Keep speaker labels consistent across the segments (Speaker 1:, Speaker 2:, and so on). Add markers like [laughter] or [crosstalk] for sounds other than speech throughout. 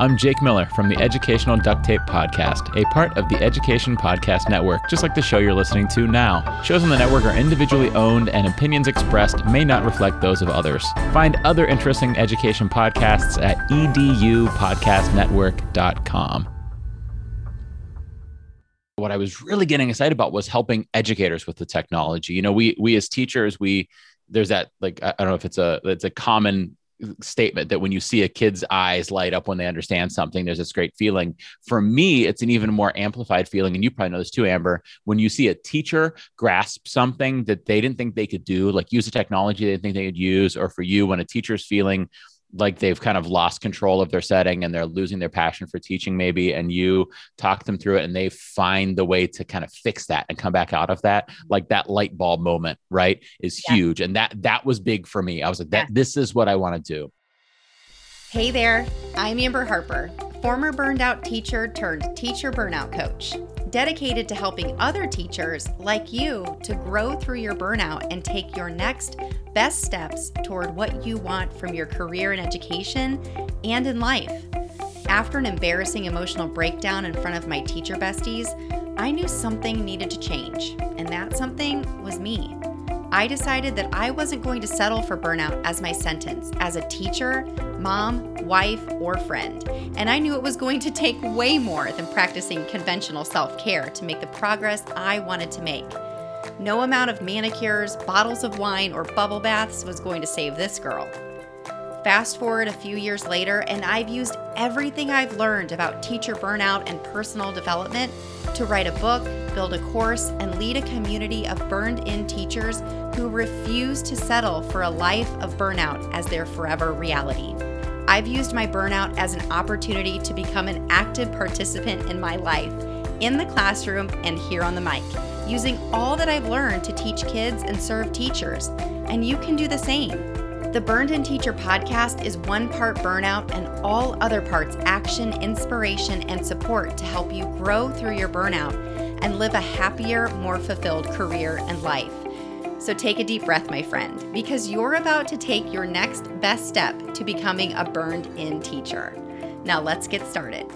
Speaker 1: I'm Jake Miller from the Educational Duct Tape Podcast, a part of the Education Podcast Network, just like the show you're listening to now. Shows on the network are individually owned, and opinions expressed may not reflect those of others. Find other interesting education podcasts at edupodcastnetwork.com. What I was really getting excited about was helping educators with the technology. You know, we we as teachers, we there's that like I don't know if it's a it's a common statement that when you see a kid's eyes light up when they understand something, there's this great feeling. For me, it's an even more amplified feeling. And you probably know this too, Amber. When you see a teacher grasp something that they didn't think they could do, like use a technology they didn't think they could use, or for you, when a teacher's feeling like they've kind of lost control of their setting and they're losing their passion for teaching maybe and you talk them through it and they find the way to kind of fix that and come back out of that mm-hmm. like that light bulb moment right is yeah. huge. And that that was big for me. I was like that yeah. this is what i want to do.
Speaker 2: Hey there i'm amber harper former burned out teacher turned teacher burnout coach dedicated to helping other teachers like you to grow through your burnout and take your next best steps toward what you want from your career in education and in life. After an embarrassing emotional breakdown in front of my teacher besties, I knew something needed to change, and that something was me. I decided that I wasn't going to settle for burnout as my sentence as a teacher, mom, wife, or friend. And I knew it was going to take way more than practicing conventional self care to make the progress I wanted to make. No amount of manicures, bottles of wine, or bubble baths was going to save this girl. Fast forward a few years later, and I've used everything I've learned about teacher burnout and personal development to write a book, build a course, and lead a community of burned in teachers who refuse to settle for a life of burnout as their forever reality. I've used my burnout as an opportunity to become an active participant in my life, in the classroom and here on the mic, using all that I've learned to teach kids and serve teachers. And you can do the same. The Burned In Teacher podcast is one part burnout and all other parts action, inspiration, and support to help you grow through your burnout and live a happier, more fulfilled career and life. So take a deep breath, my friend, because you're about to take your next best step to becoming a burned in teacher. Now let's get started.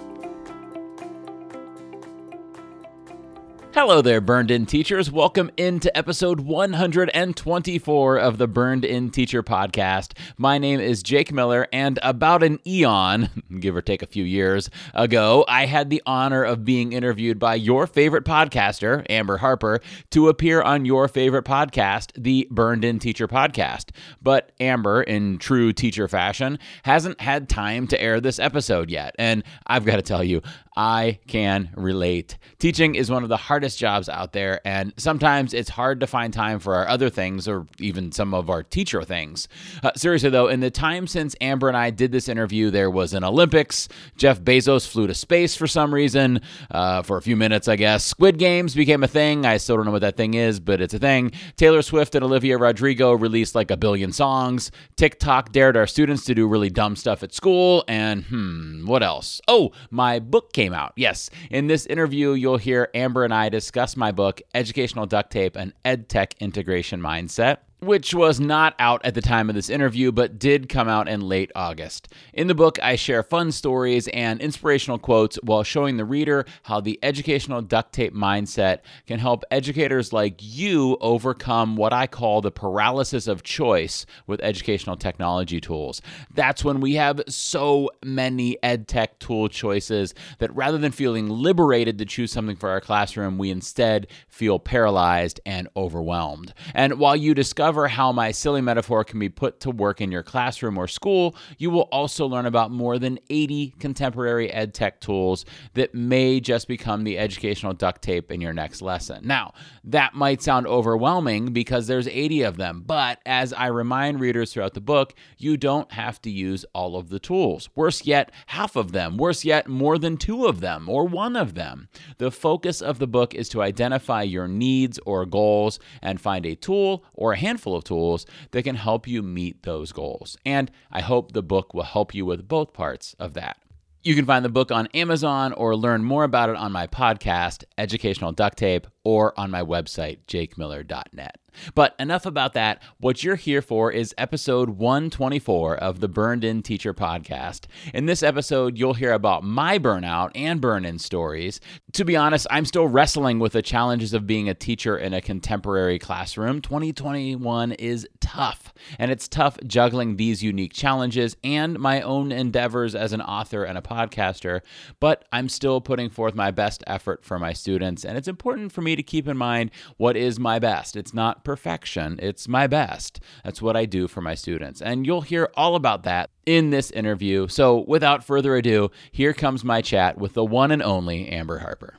Speaker 1: Hello there, Burned In Teachers. Welcome into episode 124 of the Burned In Teacher podcast. My name is Jake Miller, and about an eon, [laughs] give or take a few years ago, I had the honor of being interviewed by your favorite podcaster, Amber Harper, to appear on your favorite podcast, the Burned In Teacher podcast. But Amber, in true teacher fashion, hasn't had time to air this episode yet. And I've got to tell you, I can relate. Teaching is one of the hardest jobs out there, and sometimes it's hard to find time for our other things or even some of our teacher things. Uh, seriously, though, in the time since Amber and I did this interview, there was an Olympics. Jeff Bezos flew to space for some reason, uh, for a few minutes, I guess. Squid Games became a thing. I still don't know what that thing is, but it's a thing. Taylor Swift and Olivia Rodrigo released like a billion songs. TikTok dared our students to do really dumb stuff at school. And hmm, what else? Oh, my book came came out. Yes, in this interview, you'll hear Amber and I discuss my book, Educational Duct Tape An EdTech Integration Mindset which was not out at the time of this interview, but did come out in late August. In the book, I share fun stories and inspirational quotes while showing the reader how the educational duct tape mindset can help educators like you overcome what I call the paralysis of choice with educational technology tools. That's when we have so many ed tech tool choices that rather than feeling liberated to choose something for our classroom, we instead feel paralyzed and overwhelmed. And while you discover discover how my silly metaphor can be put to work in your classroom or school, you will also learn about more than 80 contemporary ed tech tools that may just become the educational duct tape in your next lesson. Now, that might sound overwhelming because there's 80 of them, but as I remind readers throughout the book, you don't have to use all of the tools. Worse yet, half of them. Worse yet, more than two of them or one of them. The focus of the book is to identify your needs or goals and find a tool or a handful handful of tools that can help you meet those goals. And I hope the book will help you with both parts of that. You can find the book on Amazon or learn more about it on my podcast, Educational Duct Tape, or on my website, jakemiller.net. But enough about that. What you're here for is episode 124 of the Burned In Teacher podcast. In this episode, you'll hear about my burnout and burn in stories. To be honest, I'm still wrestling with the challenges of being a teacher in a contemporary classroom. 2021 is tough, and it's tough juggling these unique challenges and my own endeavors as an author and a podcaster. But I'm still putting forth my best effort for my students, and it's important for me to keep in mind what is my best. It's not perfection, it's my best. That's what I do for my students. And you'll hear all about that in this interview. So without further ado, here comes my chat with the one and only Amber Harper.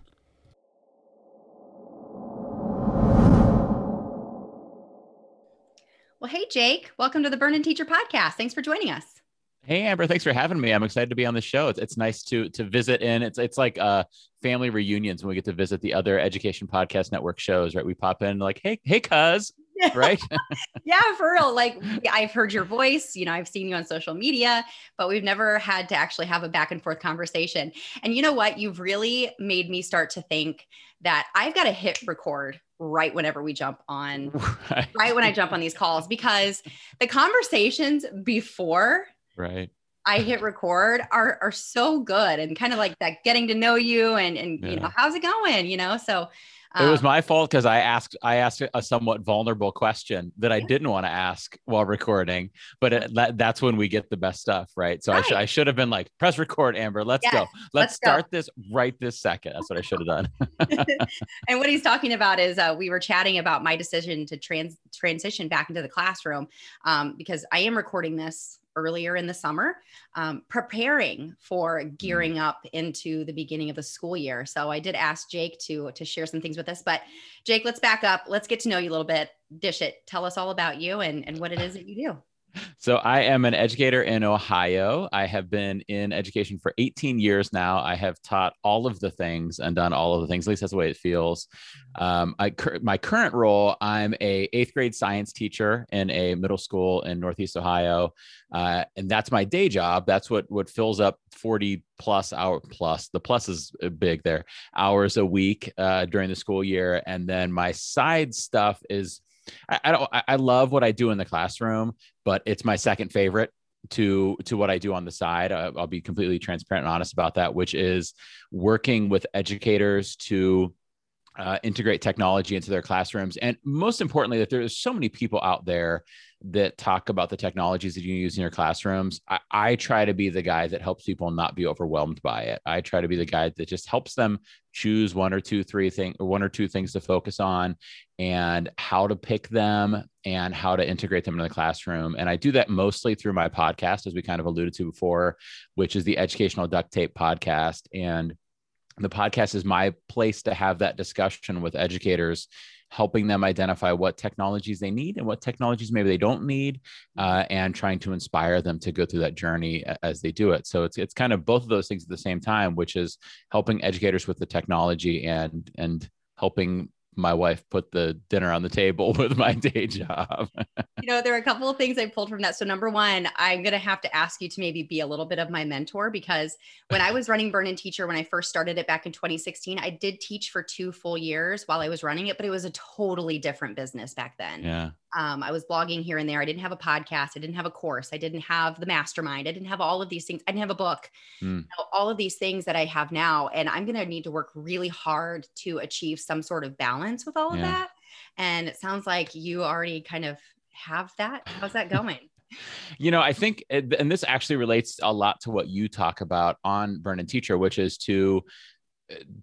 Speaker 2: Well, hey, Jake, welcome to the Burned In Teacher podcast. Thanks for joining us.
Speaker 1: Hey Amber, thanks for having me. I'm excited to be on the show. It's, it's nice to to visit in. It's it's like uh family reunions when we get to visit the other education podcast network shows, right? We pop in like, hey, hey, cuz, right? [laughs]
Speaker 2: yeah, for real. Like I've heard your voice, you know, I've seen you on social media, but we've never had to actually have a back and forth conversation. And you know what? You've really made me start to think that I've got to hit record right whenever we jump on right. right when I jump on these calls because the conversations before
Speaker 1: right
Speaker 2: I hit record are are so good and kind of like that getting to know you and and yeah. you know how's it going you know so
Speaker 1: um, it was um, my fault because I asked I asked a somewhat vulnerable question that I didn't want to ask while recording, but it, that, that's when we get the best stuff, right? So right. I, sh- I should have been like, press record, Amber. Let's yes, go. Let's, let's start go. this right this second. That's what I should have done. [laughs]
Speaker 2: and what he's talking about is uh, we were chatting about my decision to trans transition back into the classroom um, because I am recording this earlier in the summer, um, preparing for mm. gearing up into the beginning of the school year. So I did ask Jake to to share some things with us. But Jake, let's back up. Let's get to know you a little bit. Dish it. Tell us all about you and, and what it is that you do.
Speaker 1: So I am an educator in Ohio. I have been in education for 18 years now. I have taught all of the things and done all of the things. At least that's the way it feels. Um, I, my current role, I'm a eighth grade science teacher in a middle school in Northeast Ohio, uh, and that's my day job. That's what what fills up 40 plus hour plus. The plus is uh, big there. Hours a week uh, during the school year, and then my side stuff is I, I don't I love what I do in the classroom, but it's my second favorite to to what I do on the side. I, I'll be completely transparent and honest about that, which is working with educators to uh, integrate technology into their classrooms, and most importantly, that there's so many people out there that talk about the technologies that you use in your classrooms. I, I, try to be the guy that helps people not be overwhelmed by it. I try to be the guy that just helps them choose one or two, three things, or one or two things to focus on, and how to pick them and how to integrate them in the classroom. And I do that mostly through my podcast, as we kind of alluded to before, which is the Educational Duct Tape podcast. And the podcast is my place to have that discussion with educators helping them identify what technologies they need and what technologies maybe they don't need, uh, and trying to inspire them to go through that journey as they do it. So it's it's kind of both of those things at the same time, which is helping educators with the technology and and helping my wife put the dinner on the table [laughs] with my day job. [laughs]
Speaker 2: you know, there are a couple of things I pulled from that. So, number one, I'm going to have to ask you to maybe be a little bit of my mentor because when I was running Burned In Teacher, when I first started it back in 2016, I did teach for two full years while I was running it, but it was a totally different business back then.
Speaker 1: Yeah.
Speaker 2: Um, I was blogging here and there. I didn't have a podcast. I didn't have a course. I didn't have the mastermind. I didn't have all of these things. I didn't have a book. Mm. You know, all of these things that I have now. And I'm going to need to work really hard to achieve some sort of balance with all of yeah. that. And it sounds like you already kind of have that. How's that [laughs] going?
Speaker 1: you know, I think, and this actually relates a lot to what you talk about on Burned In Teacher, which is to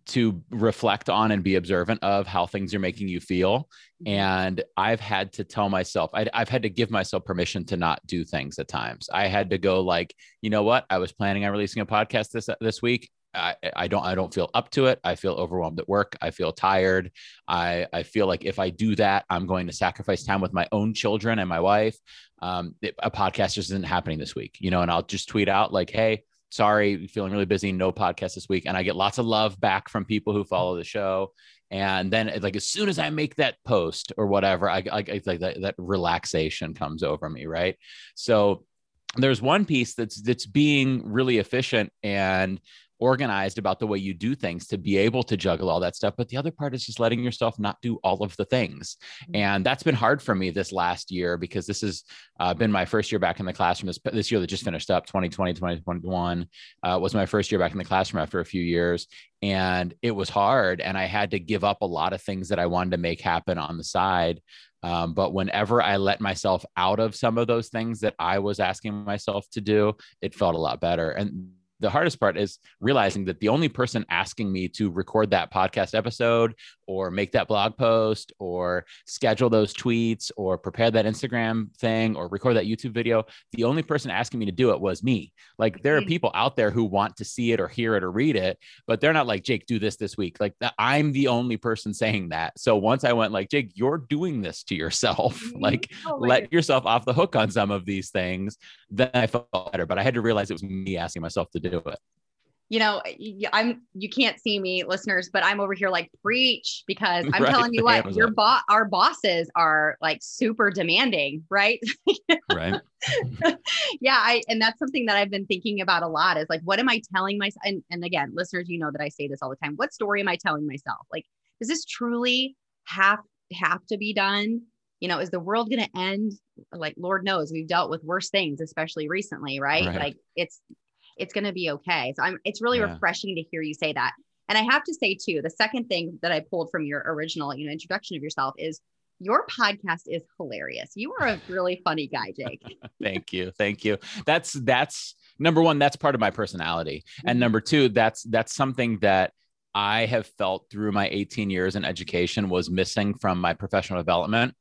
Speaker 1: to reflect on and be observant of how things are making you feel. Mm-hmm. And I've had to tell myself, I, have had to give myself permission to not do things at times. I had to go like, you know what? I was planning on releasing a podcast this this week. I, I don't I don't feel up to it. I feel overwhelmed at work. I feel tired. I I feel like if I do that, I'm going to sacrifice time with my own children and my wife. Um, a podcast just isn't happening this week, you know. And I'll just tweet out like, "Hey, sorry, feeling really busy, no podcast this week. And I get lots of love back from people who follow the show. And then like as soon as I make that post or whatever, I, I, I like that, that relaxation comes over me. Right. So there's one piece that's that's being really efficient and organized about the way you do things to be able to juggle all that stuff. But the other part is just letting yourself not do all of the things. Mm-hmm. And that's been hard for me this last year because this has uh, been my first year back in the classroom. This, this year that just finished up, 2020, 2021, uh, was my first year back in the classroom after a few years. And it was hard. And I had to give up a lot of things that I wanted to make happen on the side. Um, but whenever I let myself out of some of those things that I was asking myself to do, it felt a lot better. And the hardest part is realizing that the only person asking me to record that podcast episode or make that blog post or schedule those tweets or prepare that Instagram thing or record that YouTube video, the only person asking me to do it was me. Like there are people out there who want to see it or hear it or read it, but they're not like, Jake, do this this week. Like I'm the only person saying that. So once I went like, Jake, you're doing this to yourself. [laughs] Mm-hmm. like oh, let yourself off the hook on some of these things. Then I felt better, but I had to realize it was me asking myself to do it
Speaker 2: you know, I'm you can't see me, listeners, but I'm over here like preach because [laughs] I'm right, telling you what, your boss, our bosses are like super demanding, right? [laughs]
Speaker 1: right.
Speaker 2: yeah, I and that's something that I've been thinking about a lot is like, what am I telling myself? And, and again, listeners, you know that I say this all the time. What story am I telling myself? Like, does this truly have have to be done? You know, is the world going to end? Like, Lord knows, we've dealt with worse things, especially recently, right? right. Like, it's it's going to be okay. So I'm, it's really yeah. refreshing to hear you say that. And I have to say too, the second thing that I pulled from your original, you know, introduction of yourself is your podcast is hilarious. You are a really funny guy, Jake. [laughs]
Speaker 1: thank you. Thank you. That's that's number one, that's part of my personality. Mm-hmm. And number two, that's that's something that I have felt through my 18 years in education was missing from my professional development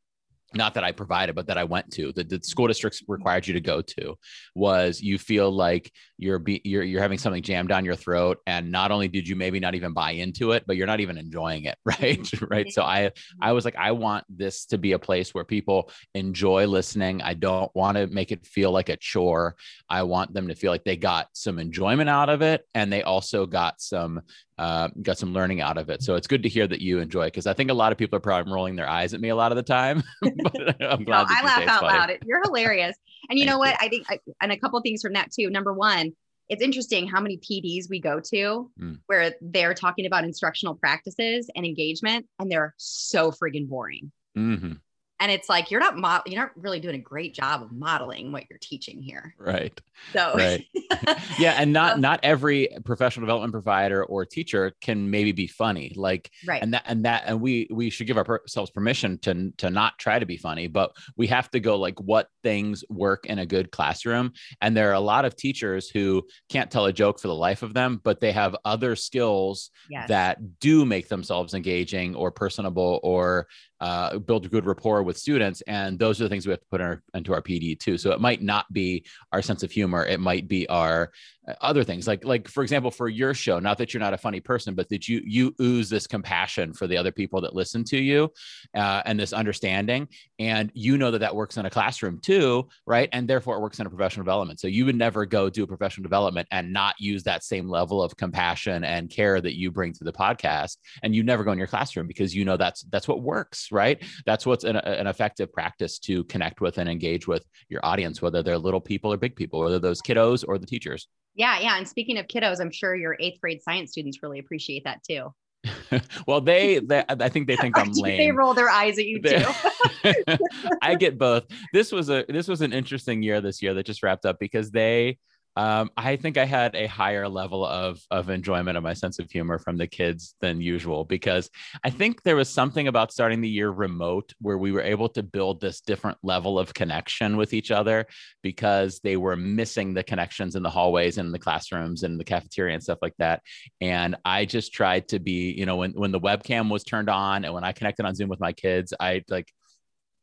Speaker 1: not that I provided, but that I went to, that the school districts required you to go to, was you feel like you're be, you're you're having something jammed down your throat, and not only did you maybe not even buy into it, but you're not even enjoying it, [laughs] right? Mm-hmm. right. So I I was like, I want this to be a place where people enjoy listening. I don't want to make it feel like a chore. I want them to feel like they got some enjoyment out of it, and they also got some uh, got some learning out of it. So it's good to hear that you enjoy because I think a lot of people are probably rolling their eyes at me a lot of the time. [laughs] but I'm glad.
Speaker 2: no, I laugh out funny. loud. You're hilarious. And you know what? I think, and a couple things from that too. Number one, it's interesting how many PDs we go to mm. where they're talking about instructional practices and engagement, and they're so friggin' boring. Mm-hmm and it's like you're not mo- you're not really doing a great job of modeling what you're teaching here.
Speaker 1: Right. So right. [laughs] Yeah and not not every professional development provider or teacher can maybe be funny. Like
Speaker 2: right.
Speaker 1: and that and that and we we should give ourselves permission to to not try to be funny but we have to go like what things work in a good classroom. And there are a lot of teachers who can't tell a joke for the life of them but they have other skills yes. that do make themselves engaging or personable or uh, build a good rapport with students. And those are the things we have to put in our, into our PD too. So it might not be our sense of humor. It might be our other things like like for example for your show not that you're not a funny person but that you you ooze this compassion for the other people that listen to you uh, and this understanding and you know that that works in a classroom too right? And therefore it works in a professional development. So you would never go do a professional development and not use that same level of compassion and care that you bring to the podcast and you never go in your classroom because you know that's that's what works right? That's what's an, an effective practice to connect with and engage with your audience whether they're little people or big people whether those kiddos or the teachers
Speaker 2: yeah, yeah. And speaking of kiddos, I'm sure your eighth grade science students really appreciate that too. [laughs]
Speaker 1: well, they, they, I think they think [laughs] I'm lame.
Speaker 2: They roll their eyes at you too. [laughs]
Speaker 1: I get both. This was a this was an interesting year this year that just wrapped up because they um, I think I had a higher level of of enjoyment of my sense of humor from the kids than usual because I think there was something about starting the year remote where we were able to build this different level of connection with each other because they were missing the connections in the hallways and the classrooms and the cafeteria and stuff like that. And I just tried to be, you know, when when the webcam was turned on and when I connected on Zoom with my kids, I like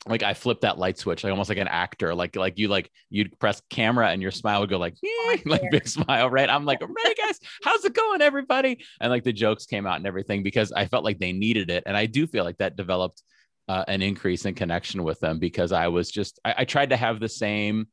Speaker 1: like I flipped that light switch, like almost like an actor, like like you like you'd press camera and your smile would go like [laughs] like big smile, right? I'm like, hey guys, how's it going, everybody? And like the jokes came out and everything because I felt like they needed it, and I do feel like that developed uh, an increase in connection with them because I was just I, I, tried to have the same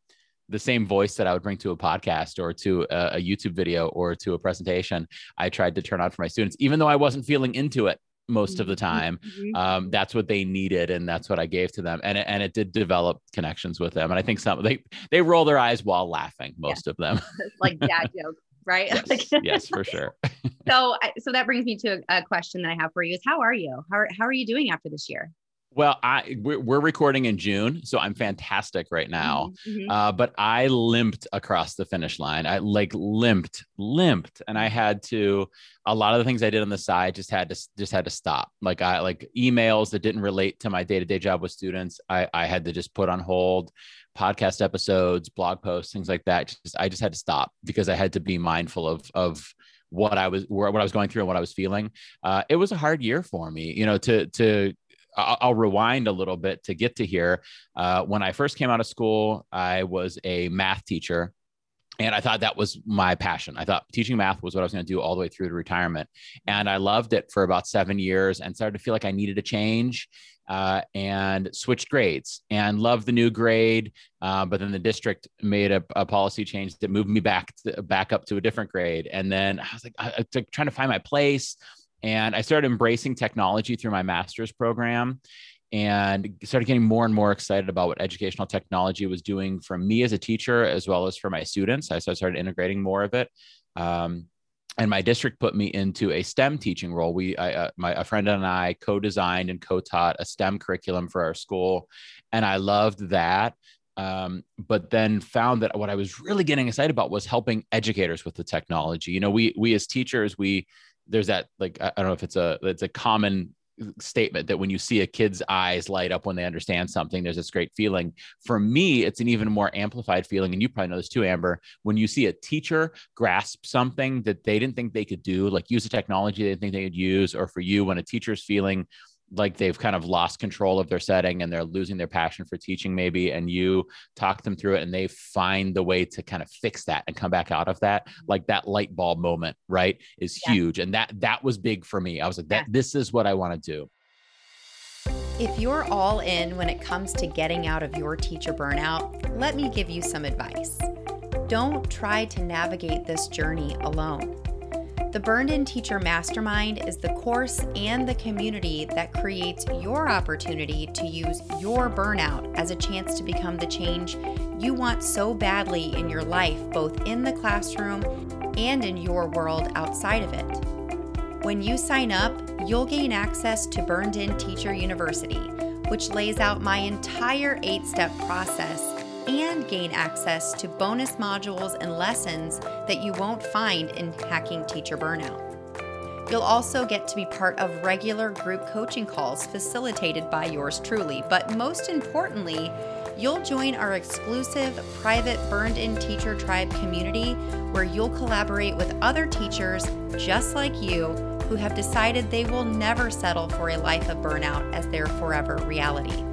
Speaker 1: the same voice that I would bring to a podcast or to a, a YouTube video or to a presentation. I tried to turn on for my students, even though I wasn't feeling into it most of the mm-hmm. time. Mm-hmm. Um, that's what they needed, and that's what I gave to them, and it, and it did develop connections with them. And I think some they they roll their eyes while laughing, most yeah. of [laughs] them,
Speaker 2: like dad jokes. right? [laughs]
Speaker 1: Yes, like, yes for sure. [laughs]
Speaker 2: so, so that brings me to a, a question that I have for you: Is how are you? How are, how are you doing after this year?
Speaker 1: Well, I we're recording in June, so I'm fantastic right now. Mm-hmm, mm-hmm. Uh, but I limped across the finish line. I like limped, limped, and I had to. A lot of the things I did on the side just had to just had to stop. Like I like emails that didn't relate to my day to day job with students. I I had to just put on hold. Podcast episodes, blog posts, things like that. Just I just had to stop because I had to be mindful of of what I was what I was going through and what I was feeling. Uh, it was a hard year for me, you know, to to I'll, rewind a little bit to get to here. Uh, when I first came out of school, I was a math teacher. And I thought that was my passion. I thought teaching math was what I was going to do all the way through to retirement. And I loved it for about seven years and started to feel like I needed a change uh, and switched grades and loved the new grade. Uh, but then the district made a, a, policy change that moved me back to, back up to a different grade. And then I was like, I, I, trying to find my place. And I started embracing technology through my master's program and started getting more and more excited about what educational technology was doing for me as a teacher, as well as for my students. I started integrating more of it. Um, and my district put me into a STEM teaching role. We, I, uh, my a friend and I co-designed and co-taught a STEM curriculum for our school, and I loved that. Um, but then found that what I was really getting excited about was helping educators with the technology. You know, we we as teachers, we there's that like I don't know if it's a it's a common statement that when you see a kid's eyes light up when they understand something, there's this great feeling. For me, it's an even more amplified feeling. And you probably know this too, Amber. When you see a teacher grasp something that they didn't think they could do, like use a technology they didn't think they could use, or for you, when a teacher's feeling like they've kind of lost control of their setting and they're losing their passion for teaching maybe and you talk them through it and they find the way to kind of fix that and come back out of that like that light bulb moment right is yeah. huge. And that that was big for me. I was like that yeah. this is what i want to do.
Speaker 2: If you're all in when it comes to getting out of your teacher burnout let me give you some advice. Don't try to navigate this journey alone the Burned In Teacher Mastermind is the course and the community that creates your opportunity to use your burnout as a chance to become the change you want so badly in your life, both in the classroom and in your world outside of it. When you sign up, you'll gain access to Burned In Teacher University, which lays out my entire eight step process and gain access to bonus modules and lessons that you won't find in Hacking Teacher Burnout. You'll also get to be part of regular group coaching calls facilitated by yours truly, but most importantly, you'll join our exclusive private Burned In Teacher Tribe community where you'll collaborate with other teachers just like you who have decided they will never settle for a life of burnout as their forever reality.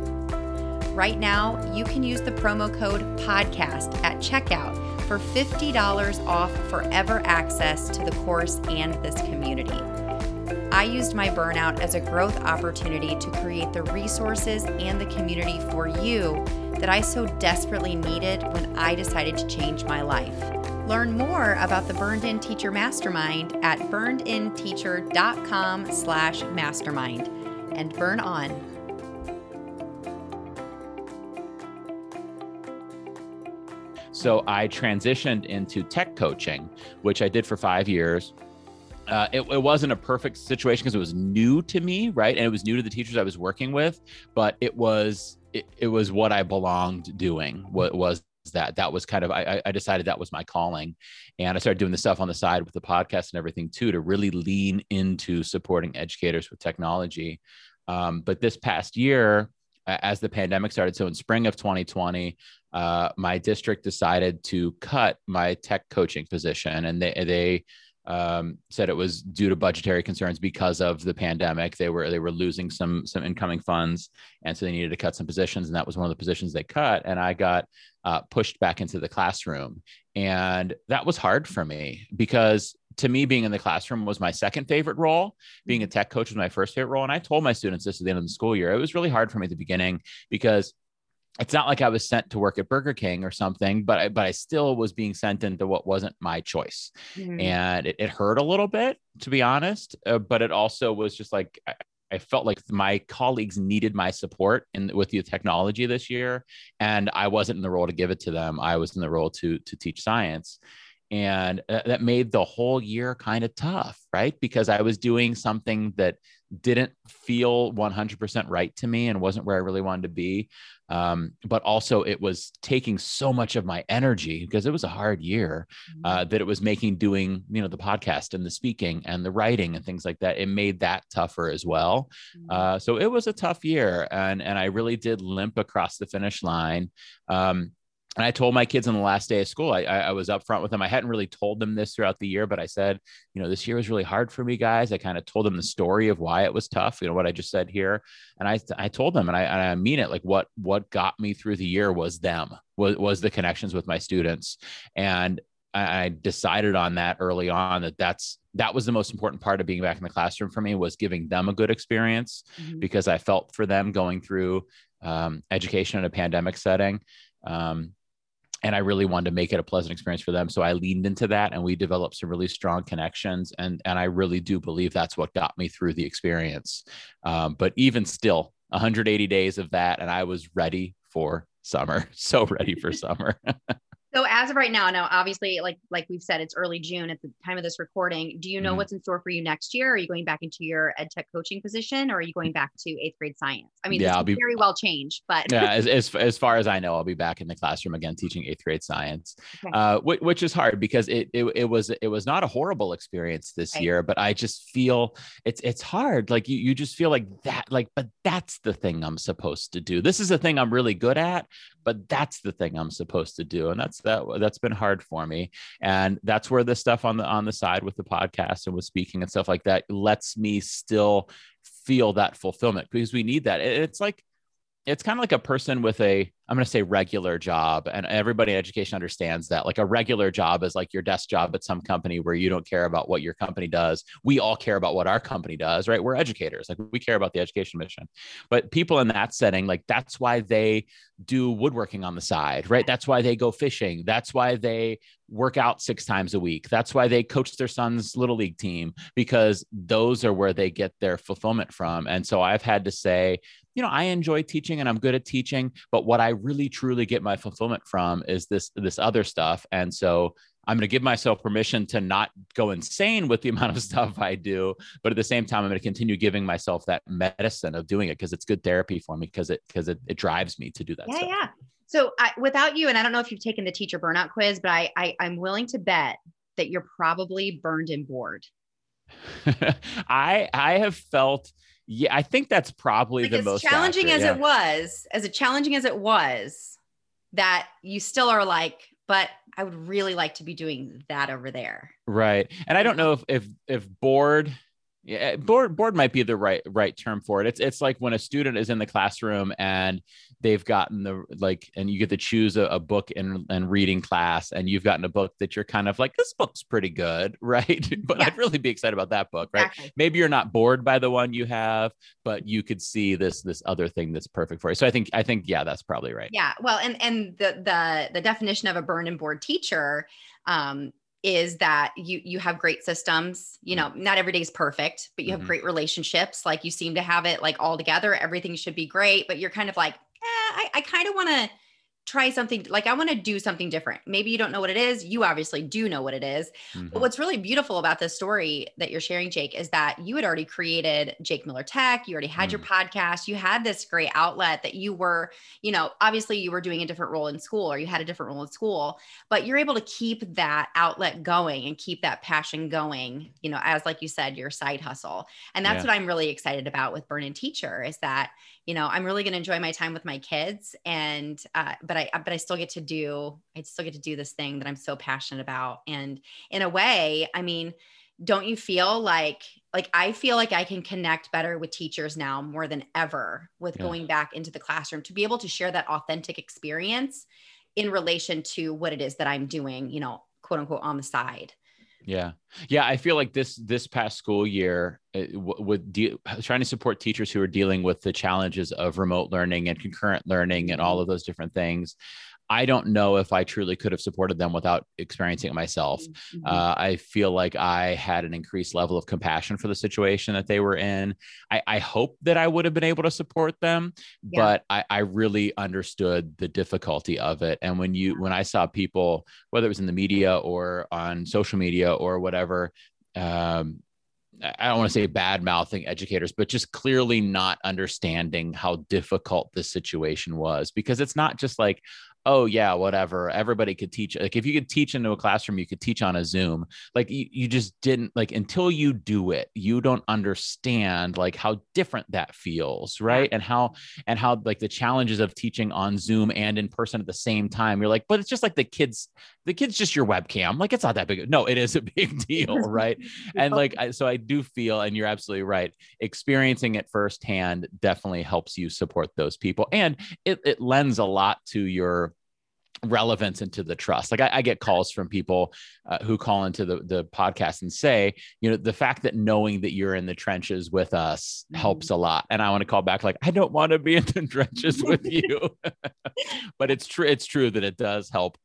Speaker 2: Right now, you can use the promo code PODCAST at checkout for $50 off forever access to the course and this community. I used my burnout as a growth opportunity to create the resources and the community for you that I so desperately needed when I decided to change my life. Learn more about the Burned In Teacher Mastermind at burnedinteacher.com slash mastermind. And burn on.
Speaker 1: So I transitioned into tech coaching, which I did for five years. Uh, it, it, wasn't a perfect situation because it was new to me, right? And it was new to the teachers I was working with, but it was it, it was what I belonged doing. What was that? That was kind of I, I decided that was my calling, and I started doing the stuff on the side with the podcast and everything too to really lean into supporting educators with technology. Um, but this past year, as the pandemic started, so in spring of 2020, uh, my district decided to cut my tech coaching position, and they they um, said it was due to budgetary concerns because of the pandemic. They were they were losing some some incoming funds, and so they needed to cut some positions, and that was one of the positions they cut. And I got uh, pushed back into the classroom, and that was hard for me because to me being in the classroom was my second favorite role being a tech coach was my first favorite role and i told my students this at the end of the school year it was really hard for me at the beginning because it's not like I was sent to work at Burger King or something, but I, but I still was being sent into what wasn't my choice, mm-hmm. and it, it, hurt a little bit to be honest. Uh, but it also was just like I, I, felt like my colleagues needed my support in with the technology this year, and I wasn't in the role to give it to them. I was in the role to to teach science, and uh, that made the whole year kind of tough right because i was doing something that didn't feel 100% right to me and wasn't where i really wanted to be um, but also it was taking so much of my energy because it was a hard year uh, mm-hmm. that it was making doing you know the podcast and the speaking and the writing and things like that it made that tougher as well mm-hmm. uh, so it was a tough year and and i really did limp across the finish line um, and I told my kids on the last day of school, I, I, was upfront with them. I hadn't really told them this throughout the year, but I said, you know, this year was really hard for me, guys. I kind of told them the story of why it was tough, you know, what I just said here. And I, I told them, and I, and I mean it, like what, what got me through the year was them, was, was the connections with my students. And I, I decided on that early on that that's, that was the most important part of being back in the classroom for me was giving them a good experience mm-hmm. because I felt for them going through um, education in a pandemic setting. Um, and I really wanted to make it a pleasant experience for them. So I leaned into that and we developed some really strong connections. And, and I really do believe that's what got me through the experience. Um, but even still, 180 days of that, and I was ready for summer. [laughs] So ready for summer. [laughs]
Speaker 2: So as of right now, now obviously, like like we've said, it's early June at the time of this recording. Do you know mm-hmm. what's in store for you next year? Are you going back into your ed tech coaching position, or are you going back to eighth grade science? I mean, yeah, I'll be very well changed, but
Speaker 1: yeah, [laughs] as, as, as far as I know, I'll be back in the classroom again teaching eighth grade science, okay. uh, which, which, is hard because it, it it was it was not a horrible experience this right. year, but I just feel it's it's hard. Like you you just feel like that, like but that's the thing I'm supposed to do. This is the thing I'm really good at, but that's the thing I'm supposed to do, and that's that that's been hard for me. And that's where the stuff on the on the side with the podcast and with speaking and stuff like that lets me still feel that fulfillment because we need that. It's like it's kind of like a person with a i'm going to say regular job and everybody in education understands that like a regular job is like your desk job at some company where you don't care about what your company does. We all care about what our company does right? We're educators like we care about the education mission. But people in that setting like that's why they do woodworking on the side right? That's why they go fishing. That's why they work out six times a week. That's why they coach their son's little league team because those are where they get their fulfillment from. And so i've had to say you know, I enjoy teaching and I'm good at teaching, but what I really truly get my fulfillment from is this this other stuff. And so I'm going to give myself permission to not go insane with the [laughs] amount of stuff I do, but at the same time, I'm going to continue giving myself that medicine of doing it because it's good therapy for me because it because it, it drives me to do that.
Speaker 2: Yeah,
Speaker 1: stuff.
Speaker 2: yeah. So I, without you, and I don't know if you've taken the teacher burnout quiz, but I, I I'm willing to bet that you're probably burned and bored. [laughs]
Speaker 1: I I have felt yeah, I think that's probably like the most
Speaker 2: challenging accurate, as yeah. it was, as challenging as it was, that you still are like, but I would really like to be doing that over there.
Speaker 1: Right. And I don't know if if if bored yeah, eh, bored bored might be the right right term for it. It's it's like when a student is in the classroom and they've gotten the like, and you get to choose a, a book and and reading class, and you've gotten a book that you're kind of like, this book's pretty good, [laughs] right? but yeah. I'd really be excited about that book, right? Exactly. Maybe you're not bored by the one you have, but you could see this this other thing that's perfect for you. So I think I think yeah, that's probably right.
Speaker 2: Yeah. Well, and and the the the definition of a burned and bored teacher um, is that you you have great systems you know not every day is perfect but you have mm-hmm. great relationships like you seem to have it like all together everything should be great but you're kind of like i, I kind of want to try something like I want to do something different. Maybe you don't know what it is. You obviously do know what it is. Mm-hmm. But what's really beautiful about this story that you're sharing, Jake, is that you had already created Jake Miller Tech. You already had mm-hmm. your mm. podcast. You had this great outlet that you were, you know, obviously you were doing a different role in school or you had a different role in school, but you're able to keep that outlet going and keep that passion going, you know, as like you said, your side hustle. And that's yeah. what I'm really excited about with Burned In Teacher is that you know i'm really going to enjoy my time with my kids and uh, but i but i still get to do i still get to do this thing that i'm so passionate about and in a way i mean don't you feel like like i feel like i can connect better with teachers now more than ever with yeah. going back into the classroom to be able to share that authentic experience in relation to what it is that i'm doing you know quote unquote on the side
Speaker 1: yeah. Yeah. I feel like this, this past school year uh, with de- trying to support teachers who are dealing with the challenges of remote learning and concurrent learning and all mm-hmm. of those different things. I don't know if I truly could have supported them without experiencing it myself. Mm-hmm. Uh, I feel like I had an increased level of compassion for the situation that they were in. I, I hope that I would have been able to support them, yeah. but I, I really understood the difficulty of it. And when you when I saw people, whether it was in the media or on social media or whatever, um, I don't want to say bad mouthing educators, but just clearly not understanding how difficult this situation was because it's not just like, oh yeah whatever everybody could teach like if you could teach into a classroom you could teach on a zoom like you, you just didn't like until you do it you don't understand like how different that feels right? And how and how like the challenges of teaching on zoom and in person at the same time you're like but it's just like the kids the kid's just your webcam like it's not that big no it is a [laughs] big deal [laughs] right? And like I, so i do feel and you're absolutely right experiencing it firsthand definitely helps you support those people and it, it lends a lot to your relevance into the trust. Like I, I get calls from people uh, who call into the, the podcast and say, you know, the fact that knowing that you're in the trenches with us mm-hmm. helps a lot. And I want to call back like, I don't want to be in the [laughs] trenches with [laughs] you. [laughs] but it's true. It's true that it does help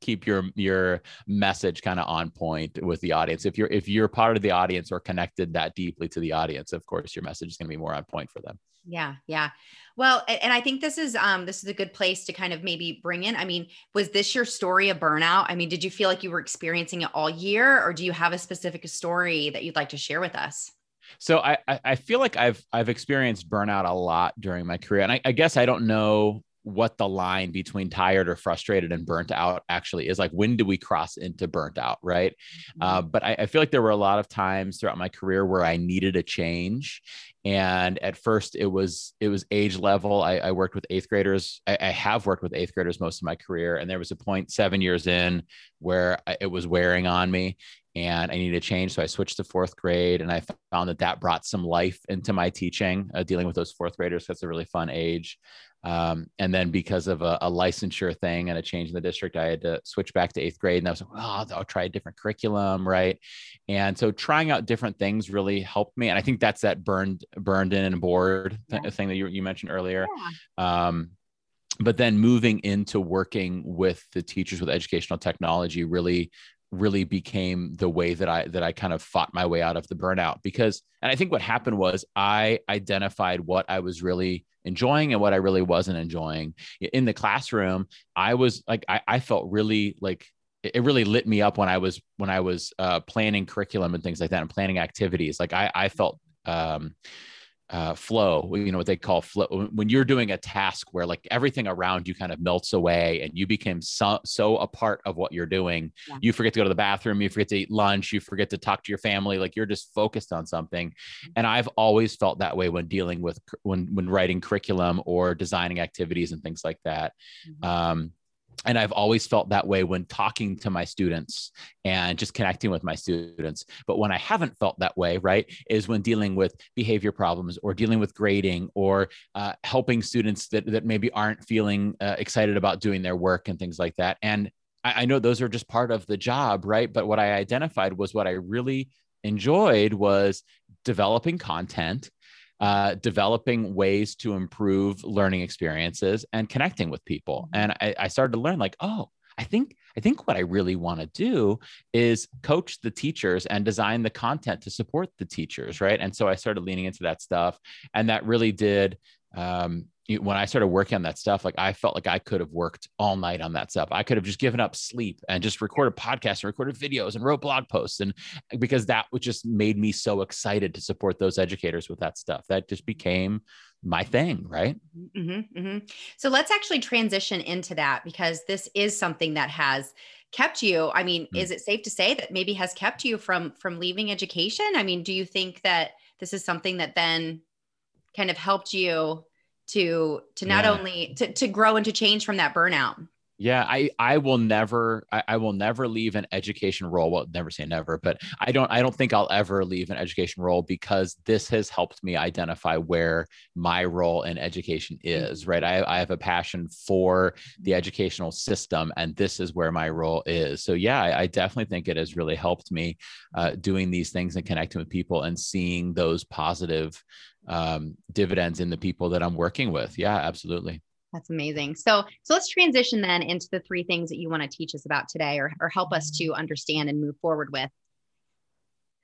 Speaker 1: keep your your message kind of on point with the audience if you're if you're part of the audience or connected that deeply to the audience of course your message is going to be more on point for them
Speaker 2: yeah yeah well, and I think this is um this is a good place to kind of maybe bring in. I mean, was this your story of burnout? I mean, did you feel like you were experiencing it all year, or do you have a specific story that you'd like to share with us?
Speaker 1: So I I feel like I've I've experienced burnout a lot during my career, and I, I guess I don't know what the line between tired or frustrated and burnt out actually is like when do we cross into burnt out right mm-hmm. uh, but I, I, feel like there were a lot of times throughout my career where i needed a change and at first it was it was age level i, I worked with eighth graders I, I, have worked with eighth graders most of my career and there was a point seven years in where it was wearing on me and I needed a change. So I switched to fourth grade, and I found that that brought some life into my teaching, uh, dealing with those fourth graders. That's a really fun age. Um, and then because of a, a, licensure thing and a change in the district, I had to switch back to eighth grade. And I was like, well, I'll, I'll try a different curriculum, right? And so trying out different things really helped me. And I think that's that burned burned in and bored th- yeah. thing that you, you mentioned earlier. Yeah. Um, but then moving into working with the teachers with educational technology really really became the way that I that I kind of fought my way out of the burnout because and I think what happened was I identified what I was really enjoying and what I really wasn't enjoying. In the classroom, I was like, I, I felt really like it really lit me up when I was when I was uh, planning curriculum and things like that and planning activities. Like I, I felt um, uh, flow, you know, what they call flow. When you're doing a task where like everything around you kind of melts away and you became so, so a part of what you're doing, yeah. you forget to go to the bathroom, you forget to eat lunch, you forget to talk to your family, like you're just focused on something. Mm-hmm. And I've always felt that way when dealing with, when, when writing curriculum or designing activities and things like that. Mm-hmm. Um, and I've always felt that way when talking to my students and just connecting with my students. But when I haven't felt that way, right, is when dealing with behavior problems or dealing with grading or uh, helping students that, that maybe aren't feeling uh, excited about doing their work and things like that. And I, I know those are just part of the job, right? But what I identified was what I really enjoyed was developing content uh, developing ways to improve learning experiences and connecting with people. Mm-hmm. And I, I started to learn like, oh, I think I think what I really want to do is coach the teachers and design the content to support the teachers, right? And so I started leaning into that stuff, and that really did um, when I started working on that stuff, like I felt like I could have worked all night on that stuff. I could have just given up sleep and just recorded podcasts and recorded videos and wrote blog posts. And because that just made me so excited to support those educators with that stuff. That just became my thing, right?
Speaker 2: Mm-hmm, mm-hmm. So let's actually transition into that because this is something that has kept you. I mean, mm. is it safe to say that maybe has kept you from from leaving education? I mean, do you think that this is something that then kind of helped you to to not yeah. only to, to grow and to change from that burnout
Speaker 1: yeah i i will never I, I, will never leave an education role well never say never but i don't i don't think i'll ever leave an education role because this has helped me identify where my role in education is right i, I have a passion for the educational system and this is where my role is so yeah i, I definitely think it has really helped me uh, doing these things and connecting with people and seeing those positive um, dividends in the people that I'm working with. Yeah, absolutely.
Speaker 2: That's amazing. So, so let's transition then into the three things that you want to teach us about today or, or help us to understand and move forward with.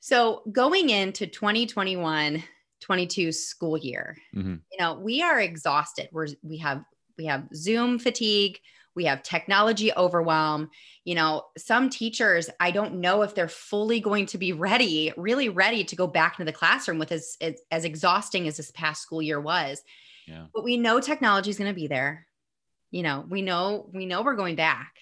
Speaker 2: So, going into 2021 22 school year, mm-hmm. you know, we are exhausted. We're we have we have Zoom fatigue, we have technology overwhelm. You know, some teachers, I don't know if they're fully going to be ready, really ready to go back into the classroom with as as, as exhausting as this past school year was. Yeah. But we know technology is going to be there. You know, we know we know we're going back.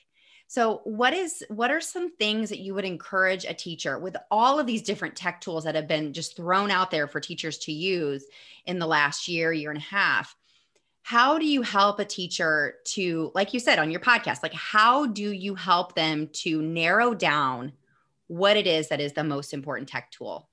Speaker 2: So what is what are some things that you would encourage a teacher with all of these different tech tools that have been just thrown out there for teachers to use in the last year, year and a half? How do you help a teacher to like you said on your podcast, like how do you help them to narrow down what it is that is the most important tech tool?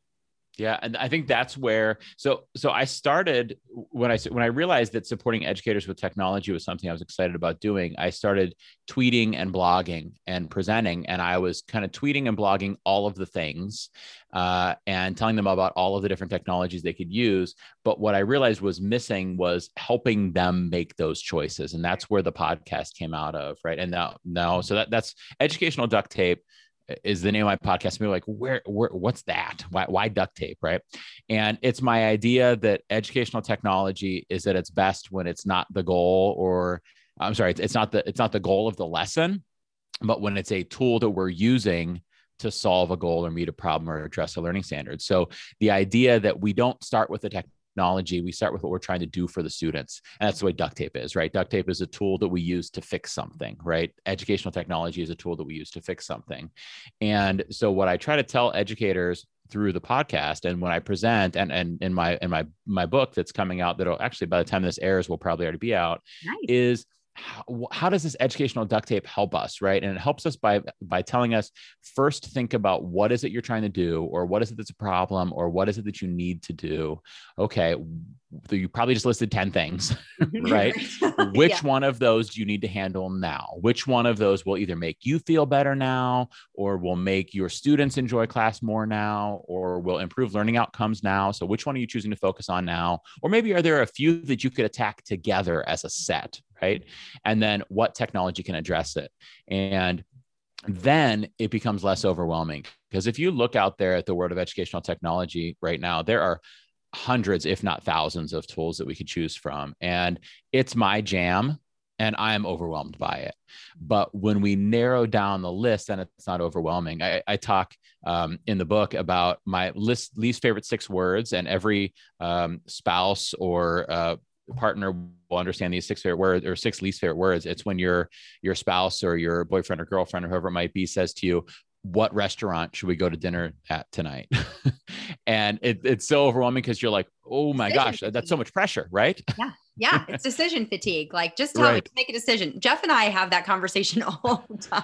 Speaker 1: Yeah, and I think that's where so so I started when I when I realized that supporting educators with technology was something I was excited about doing. I started tweeting and blogging and presenting, and I was kind of tweeting and blogging all of the things uh, and telling them about all of the different technologies they could use. But what I realized was missing was helping them make those choices, and that's where the podcast came out of, right? And now now so that that's educational duct tape is the name of my podcast. People like, where, where, what's that? Why, why duct tape? Right. And it's my idea that educational technology is at its best when it's not the goal, or I'm sorry, it's, it's not the, it's not the goal of the lesson, but when it's a tool that we're using to solve a goal or meet a problem or address a learning standard. So the idea that we don't start with the tech technology, we start with what we're trying to do for the students. And that's the way duct tape is, right? Duct tape is a tool that we use to fix something, right? Educational technology is a tool that we use to fix something. And so what I try to tell educators through the podcast and when I present and and in my in my my book that's coming out that'll actually by the time this airs will probably already be out nice. is how, how, does this educational duct tape help us right and it helps us by by telling us first think about what is it you're trying to do or what is it that's a problem or what is it that you need to do okay you probably just listed 10 things, mm-hmm. [laughs] right? [laughs] Which yeah. one of those do you need to handle now? Which one of those will either make you feel better now, or will make your students enjoy class more now, or will improve learning outcomes now? So, which one are you choosing to focus on now? Or maybe are there a few that you could attack together as a set, right? And then what technology can address it? And then it becomes less overwhelming because if you look out there at the world of educational technology right now, there are hundreds, if not thousands, of tools that we could choose from. And it's my jam and I'm overwhelmed by it. But when we narrow down the list, then it's not overwhelming. I, I talk um, in the book about my list, least favorite six words, and every um, spouse or uh, partner will understand these six favorite words or six least favorite words. It's when your your spouse or your boyfriend or girlfriend or whoever it might be says to you, what restaurant should we go to dinner at tonight? [laughs] and it, it's so overwhelming because you're like, oh my decision gosh, fatigue. that's so much pressure, right? [laughs]
Speaker 2: Yeah. Yeah. It's decision fatigue. Like just tell right. me to make a decision. Jeff and I have that conversation [laughs] all the time.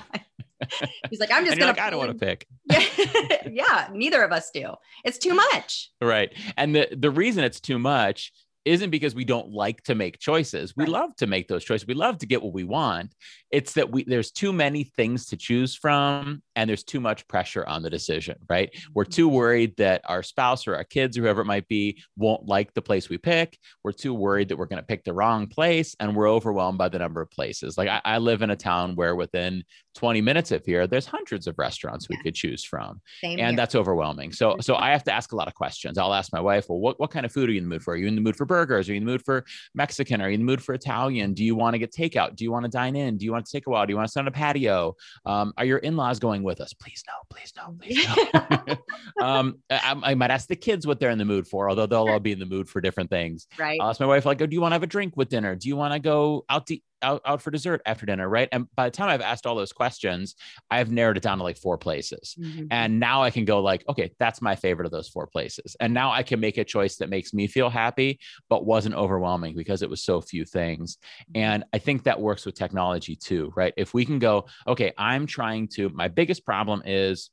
Speaker 2: He's like, I'm just gonna.
Speaker 1: Like, I don't want to pick.
Speaker 2: Yeah, yeah. Neither of us do. It's too much.
Speaker 1: Right, and the the reason it's too much isn't because we don't like to make choices. We right. love to make those choices. We love to get what we want. It's that we there's too many things to choose from and there's too much pressure on the decision, right? We're too mm-hmm. worried that our spouse or our kids or whoever it might be won't like the place we pick. We're too worried that we're going to pick the wrong place and we're overwhelmed by the number of places. Like I, I, live in a town where within 20 minutes of here, there's hundreds of restaurants we could choose from. Same and here. that's overwhelming. So so I have to ask a lot of questions. I'll ask my wife, well, what, what kind of food are you in the mood for? Are you in the mood for burgers? Are you in the mood for Mexican? Are you in the mood for Italian? Do you want to get takeout? Do you want to dine in? Do you want to take a while? Do you want to sit on a patio? Um, are your in-laws going with us? Please no, please no, please no. [laughs] [laughs] um, I, I, might ask the kids what they're in the mood for, although they'll all be in the mood for different things.
Speaker 2: Right.
Speaker 1: I'll ask my wife, like, oh, do you want to have a drink with dinner? Do you want to go out to out, out for dessert after dinner, right? And by the time I've asked all those questions, I've narrowed it down to like four places. Mm-hmm. And now I can go like, okay, that's my favorite of those four places. And now I can make a choice that makes me feel happy, but wasn't overwhelming because it was so few things. Mm-hmm. And I think that works with technology too, right? If we can go, okay, I'm trying to, my biggest problem is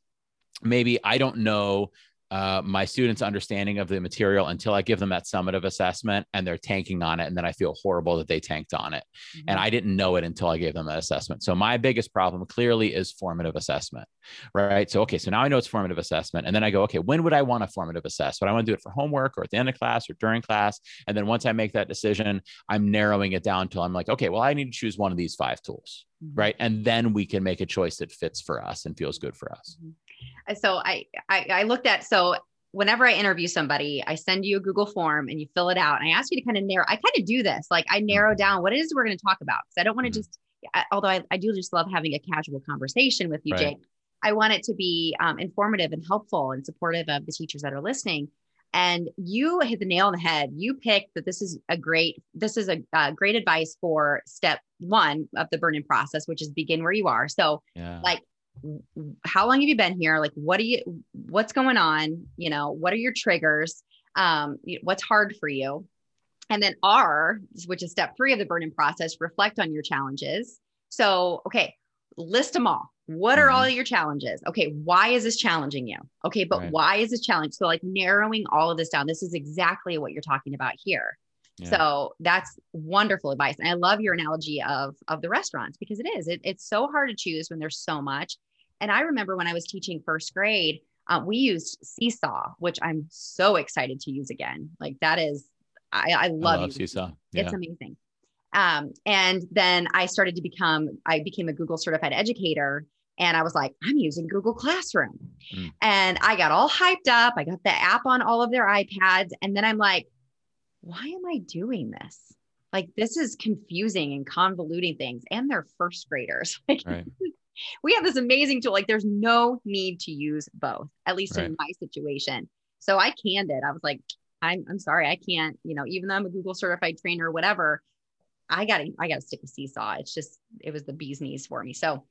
Speaker 1: maybe I don't know uh, my students' understanding of the material until I give them that summative assessment and they're tanking on it. And then I feel horrible that they tanked on it. Mm-hmm. And I didn't know it until I gave them that assessment. So my biggest problem clearly is formative assessment, right? So, okay, so now I know it's formative assessment. And then I go, okay, when would I want a formative assess? Would I want to do it for homework or at the end of class or during class? And then once I make that decision, I'm narrowing it down till I'm like, okay, well, I need to choose one of these five tools, mm-hmm. right? And then we can make a choice that fits for us and feels good for us.
Speaker 2: Mm-hmm so I, I, I looked at so whenever I interview somebody, I send you a Google form and you fill it out. And I ask you to kind of narrow. I kind of do this, like I narrow mm-hmm. down what it is we're going to talk about because I don't want to mm-hmm. just. Although I, I do just love having a casual conversation with you, right. Jake. I want it to be um, informative and helpful and supportive of the teachers that are listening. And you hit the nail on the head. You picked that this is a great, this is a uh, great advice for step one of the burn in process, which is begin where you are. So, yeah. like how long have you been here like what do you what's going on you know what are your triggers um what's hard for you and then r which is step three of the burn-in process reflect on your challenges so okay list them all what are mm-hmm. all your challenges okay why is this challenging you okay but right. why is this challenge so like narrowing all of this down this is exactly what you're talking about here yeah. So that's wonderful advice. And I love your analogy of of the restaurants because it is. It, it's so hard to choose when there's so much. And I remember when I was teaching first grade, uh, we used Seesaw, which I'm so excited to use again. Like that is, I, I love, I love
Speaker 1: Seesaw.
Speaker 2: Yeah. It's amazing. Um, and then I started to become, I became a Google certified educator. And I was like, I'm using Google Classroom. Mm. And I got all hyped up. I got the app on all of their iPads. And then I'm like, why am I doing this? Like, this is confusing and convoluting things. And they're first graders. [laughs] Like, right we have this amazing tool. Like there's no need to use both, at least right. in my situation. So I canned it. I was like, I'm, I'm sorry, I can't, you know, even though I'm a Google certified trainer or whatever, I gotta, I gotta stick with Seesaw. It's just, it was the bee's knees for me. So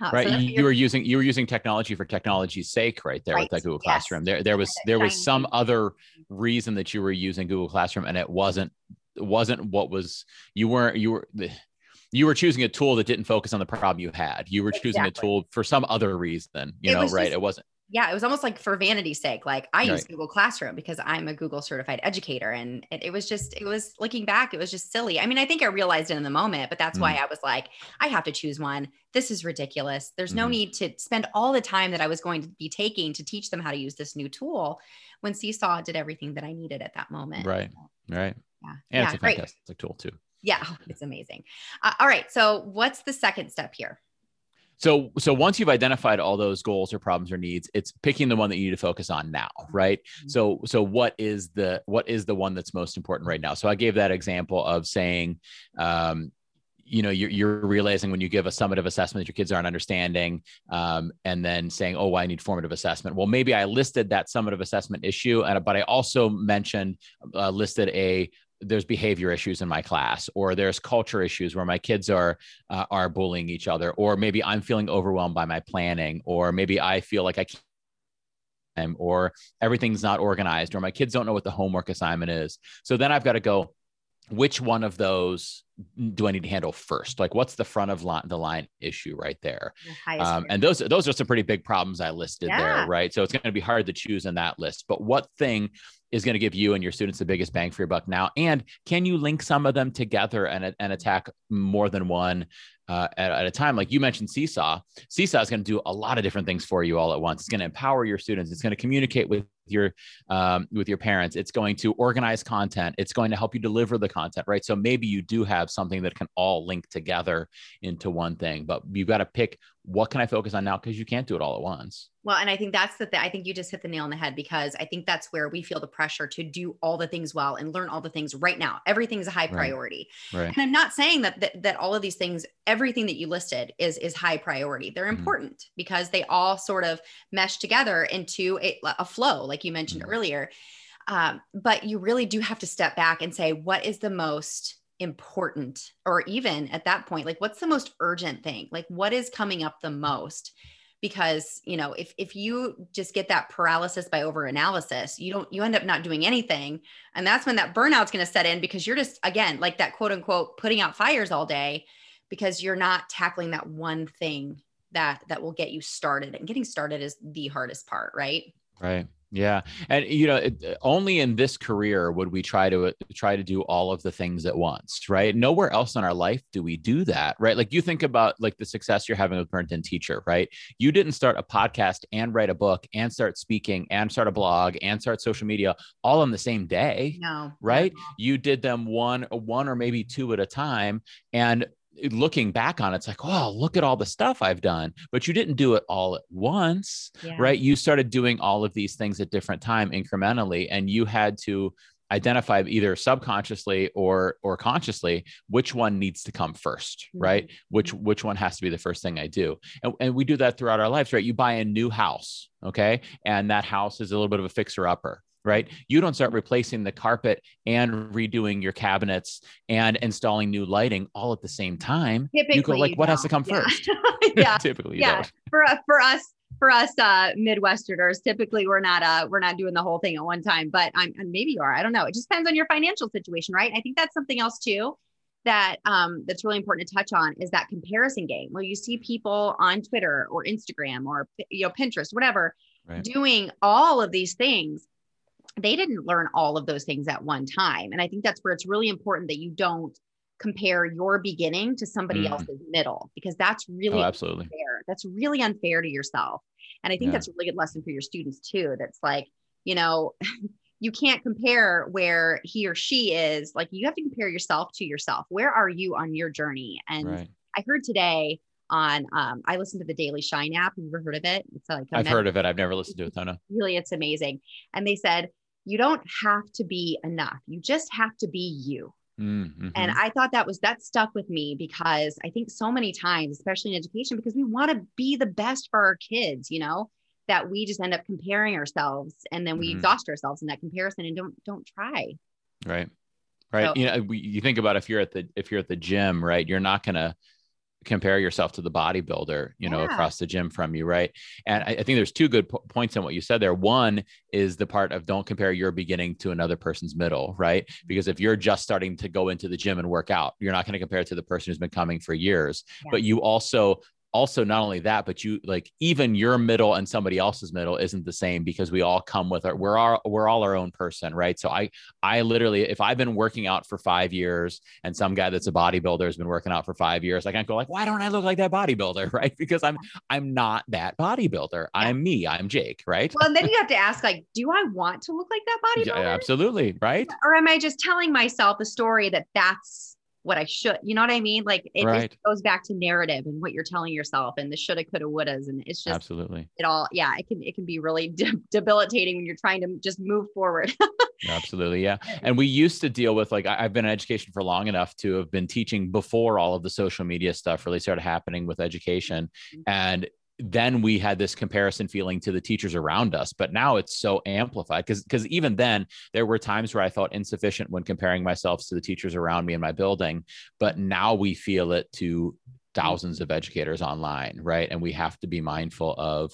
Speaker 1: uh, right. So you, you, were using you were using technology for technology's sake, right there right. with that Google yes. Classroom. There there was there was some other reason that you were using Google Classroom, and it wasn't wasn't what was you weren't you were you were choosing a tool that didn't focus on the problem you had. You were choosing exactly. a tool for some other reason, you it know, right? Just, it wasn't.
Speaker 2: Yeah, it was almost like for vanity's sake. Like I right. use Google Classroom because I'm a Google certified educator. And it, it, was just, it was looking back, it was just silly. I mean, I think I realized it in the moment, but that's mm. why I was like, I have to choose one. This is ridiculous. There's mm. no need to spend all the time that I was going to be taking to teach them how to use this new tool when Seesaw did everything that I needed at that moment.
Speaker 1: Right. Right.
Speaker 2: Yeah. And
Speaker 1: yeah, it's a fantastic great. tool too.
Speaker 2: Yeah, it's amazing. Uh, all right. So, what's the second step here?
Speaker 1: So, so once you've identified all those goals or problems or needs, it's picking the one that you need to focus on now, right? Mm-hmm. So, so what is the what is the one that's most important right now? So, I gave that example of saying, um, you know, you're, you're, realizing when you give a summative assessment that your kids aren't understanding, um, and then saying, "Oh, well, I need formative assessment." Well, maybe I listed that summative assessment issue, and but I also mentioned uh, listed a there's behavior issues in my class or there's culture issues where my kids are uh, are bullying each other or maybe i'm feeling overwhelmed by my planning or maybe i feel like i can't or everything's not organized or my kids don't know what the homework assignment is so then i've got to go which one of those do I need to handle first? Like, what's the front of line, the line issue right there? The um, and those those are some pretty big problems I listed yeah. there, right? So it's going to be hard to choose in that list. But what thing is going to give you and your students the biggest bang for your buck now? And can you link some of them together and, and attack more than one uh, at, at, a time? Like you mentioned, Seesaw. Seesaw is going to do a lot of different things for you all at once. It's going to empower your students. It's going to communicate with your um, with your parents. It's going to organize content. It's going to help you deliver the content, right? So maybe you do have something that can all link together into one thing, but you've got to pick what can I focus on now because you can't do it all at once.
Speaker 2: Well, and I think that's the thing. I think you just hit the nail on the head because I think that's where we feel the pressure to do all the things well and learn all the things right now. Everything's a high priority. Right. right. And I'm not saying that, that that all of these things, everything that you listed is is high priority. They're mm-hmm. important because they all sort of mesh together into a, a flow, like you mentioned mm-hmm. earlier. Um, but you really do have to step back and say, what is the most important? Or even at that point like what's the most urgent thing? Like what is coming up the most? Because you know if if you just get that paralysis by over analysis you don't you end up not doing anything. And that's when that burnout's going to set in because you're just again like that quote unquote putting out fires all day because you're not tackling that one thing that that will get you started. And getting started is the hardest part right?
Speaker 1: Right Yeah, and you know, it, uh, only in this career would we try to uh, try to do all of the things at once, right? Nowhere else in our life do we do that, right? Like you think about like the success you're having with In Teacher, right? You didn't start a podcast and write a book and start speaking and start a blog and start social media all on the same day,
Speaker 2: No.
Speaker 1: right? You did them one one or maybe two at a time, and looking back on it, it's like, oh, look at all the stuff I've done. But you didn't do it all at once,
Speaker 2: Yeah.
Speaker 1: right? You started doing all of these things at different time incrementally, and you had to identify either subconsciously or or consciously which one needs to come 1st
Speaker 2: Mhm.
Speaker 1: right which which one has to be the first thing i do and, and we do that throughout our lives right you buy a new house okay and that house is a little bit of a fixer upper right you don't start replacing the carpet and redoing your cabinets and installing new lighting all at the same time you go
Speaker 2: Typically,
Speaker 1: like what has to come.
Speaker 2: Yeah.
Speaker 1: first [laughs]
Speaker 2: yeah. [laughs]
Speaker 1: typically you
Speaker 2: Yeah.
Speaker 1: don't.
Speaker 2: for for us for us uh midwesterners typically we're not uh we're not doing the whole thing at one time but i'm and maybe you are i don't know it just depends on your financial situation right i think that's something else too that um that's really important to touch on is that comparison game where you see people on twitter or instagram or you know pinterest whatever
Speaker 1: Right.
Speaker 2: doing all of these things they didn't learn all of those things at one time and i think that's where it's really important that you don't compare your beginning to somebody
Speaker 1: Mm.
Speaker 2: else's middle because that's really
Speaker 1: oh absolutely
Speaker 2: unfair. That's really unfair to yourself. And I think
Speaker 1: Yeah.
Speaker 2: that's a really good lesson for your students too. That's like, you know, [laughs] you can't compare where he or she is. Like you have to compare yourself to yourself. Where are you on your journey? And
Speaker 1: right
Speaker 2: I heard today on um, I listened to the Daily Shine app. Have you ever heard of it? It's like
Speaker 1: I've heard of it i've never listened to it [laughs] though no
Speaker 2: really it's amazing. And they said, you don't have to be enough. You just have to be you.
Speaker 1: Mm, mhm.
Speaker 2: And I thought that was that stuck with me because I think so many times, especially in education, because we want to be the best for our kids, you know, that we just end up comparing ourselves and then we
Speaker 1: Mhm.
Speaker 2: exhaust ourselves in that comparison and don't don't try.
Speaker 1: right right
Speaker 2: So-
Speaker 1: you know we, you think about if you're at the if you're at the gym right you're not going to compare yourself to the bodybuilder you know
Speaker 2: Yeah.
Speaker 1: across the gym from you right and I, I think there's two good po- points in what you said there one is the part of don't compare your beginning to another person's middle right because if you're just starting to go into the gym and work out you're not going to compare it to the person who's been coming for years
Speaker 2: Yeah.
Speaker 1: but you also also not only that but you like even your middle and somebody else's middle isn't the same because we all come with our we're all we're all our own person right? So i i literally if i've been working out for five years and some guy that's a bodybuilder has been working out for five years i can't go like why don't i look like that bodybuilder? [laughs] Right? Because i'm i'm not that bodybuilder. I'm me. I'm jake right?
Speaker 2: Well, and then you have to ask, like, do I want to look like that
Speaker 1: yeah,
Speaker 2: bodybuilder?
Speaker 1: absolutely right?
Speaker 2: Or am I just telling myself a story that that's what I should? You know what I mean? Like it
Speaker 1: Right.
Speaker 2: just goes back to narrative and what you're telling yourself and the shoulda, coulda, wouldas. And it's just
Speaker 1: absolutely
Speaker 2: it all yeah it can it can be really [laughs] de- debilitating when you're trying to just move forward [laughs]
Speaker 1: Absolutely. Yeah. And we used to deal with like, I- I've been in education for long enough to have been teaching before all of the social media stuff really started happening with education. Mm-hmm. And then we had this comparison feeling to the teachers around us but now it's so amplified because because even then there were times where i felt insufficient when comparing myself to the teachers around me in my building but now we feel it to mm. thousands of educators online right? And we have to be mindful of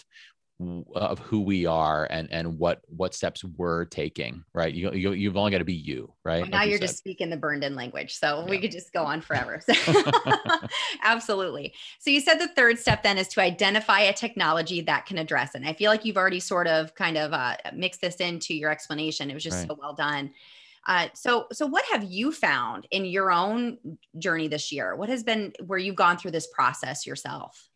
Speaker 1: of who we are and and what what steps we're taking right? You, you you've only got to be you right?
Speaker 2: Well, now
Speaker 1: Like you
Speaker 2: you're
Speaker 1: said.
Speaker 2: just speaking the burned in language so we could just go on [laughs] forever So- [laughs] absolutely. So you said the third step then is to identify a technology that can address it and i feel like you've already sort of kind of uh, mixed this into your explanation it was just
Speaker 1: Right.
Speaker 2: so well done. Uh, so so what have you found in your own journey this year? What has been where you've gone through this process yourself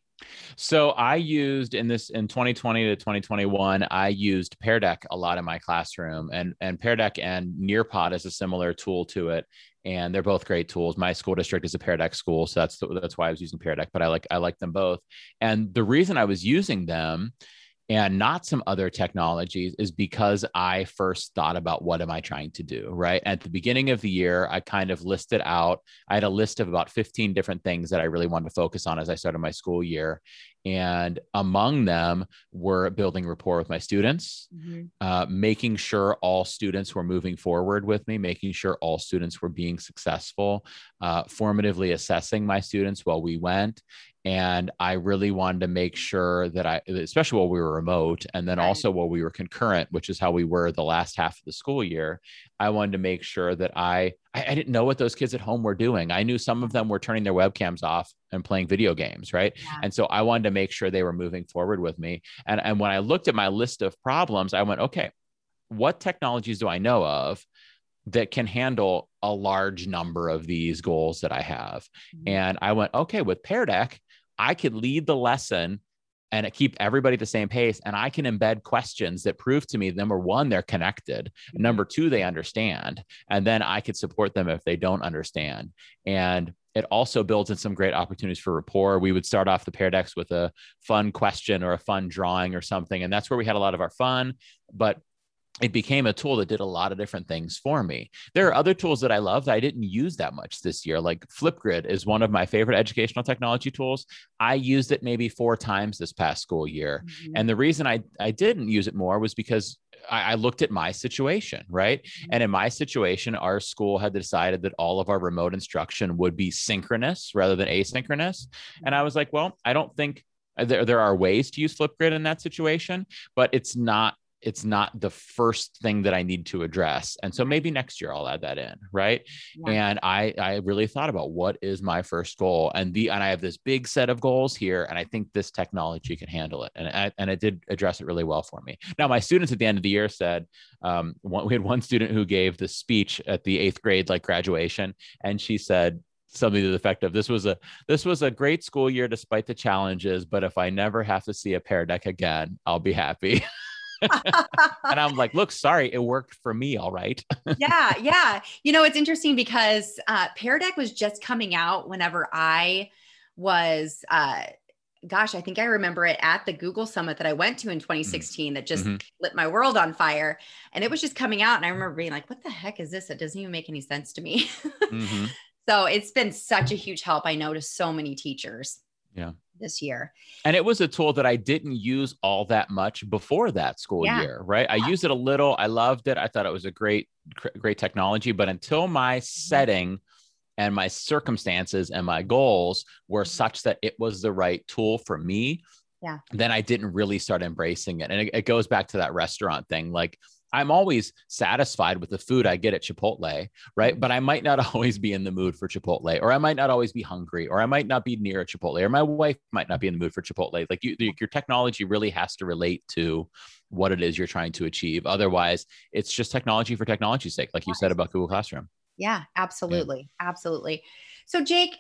Speaker 1: So I used in this in 2020 to 2021, I used Pear Deck a lot in my classroom, and and Pear Deck and Nearpod is a similar tool to it, and they're both great tools. My school district is a Pear Deck school, so that's the, that's why I was using Pear Deck. But I like I like them both, and the reason I was using them and not some other technologies is because I first thought about what am I trying to do, right? At the beginning of the year, I kind of listed out, I had a list of about 15 different things that I really wanted to focus on as I started my school year. And among them were building rapport with my students, uh, making sure all students were moving forward with me, making sure all students were being successful, uh, formatively assessing my students while we went. And I really wanted to make sure that I, especially while we were remote, and then
Speaker 2: Right.
Speaker 1: also while we were concurrent, which is how we were the last half of the school year, I wanted to make sure that I I, I, didn't know what those kids at home were doing. I knew some of them were turning their webcams off and playing video games, right? Yeah. And so I wanted to make sure they were moving forward with me. And, and when I looked at my list of problems, I went, okay, what technologies do I know of that can handle a large number of these goals that I have? Mm-hmm. And I went, okay, with Pear Deck, I could lead the lesson and keep everybody at the same pace. And I can embed questions that prove to me number one, they're connected. Mm-hmm. Number two, they understand. And then I could support them if they don't understand. And it also builds in some great opportunities for rapport. We would start off the Pear Decks with a fun question or a fun drawing or something. And that's where we had a lot of our fun. But it became a tool that did a lot of different things for me. There are other tools that I love that I didn't use that much this year. Like Flipgrid is one of my favorite educational technology tools. I used it maybe four times this past school year. Mm-hmm. And the reason I, I didn't use it more was because I, I looked at my situation, right? Mm-hmm. And in my situation, our school had decided that all of our remote instruction would be synchronous rather than asynchronous. Mm-hmm. And I was like, well, I don't think there, there are ways to use Flipgrid in that situation, but it's not it's not the first thing that I need to address. And so maybe next year I'll add that in, right? Yeah. And I I really thought about what is my first goal, and the and I have this big set of goals here, and I think this technology can handle it, and I, and it did address it really well for me. Now my students at the end of the year said, um, one, we had one student who gave the speech at the eighth grade like graduation, and she said something to the effect of this was a this was a great school year despite the challenges but if i never have to see a Pear Deck again i'll be happy [laughs] and I'm like, look, sorry, it worked for me. All right.
Speaker 2: yeah. Yeah. You know, it's interesting because uh, Pear Deck was just coming out whenever I was, uh, gosh, I think I remember it at the Google Summit that I went to in 2016 mm-hmm. that just mm-hmm. lit my world on fire. And it was just coming out. And I remember being like, what the heck is this? It doesn't even make any sense to me. [laughs] mm-hmm. So it's been such a huge help, I know, to so many teachers.
Speaker 1: Yeah
Speaker 2: this year.
Speaker 1: And it was a tool that I didn't use all that much before that school yeah. year, right? I used it a little. I loved it. I thought it was a great, great technology. But until my mm-hmm. setting and my circumstances and my goals were mm-hmm. such that it was the right tool for me,
Speaker 2: yeah.
Speaker 1: then I didn't really start embracing it. And it, it goes back to that restaurant thing. Like I'm always satisfied with the food I get at Chipotle, right? But I might not [laughs] always be in the mood for Chipotle, or I might not always be hungry, or I might not be near a Chipotle, or my wife might not be in the mood for Chipotle. Like you, your technology really has to relate to what it is you're trying to achieve. Otherwise, it's just technology for technology's sake, like you said about Google Classroom.
Speaker 2: Yeah, absolutely. Yeah. Absolutely. So, Jake,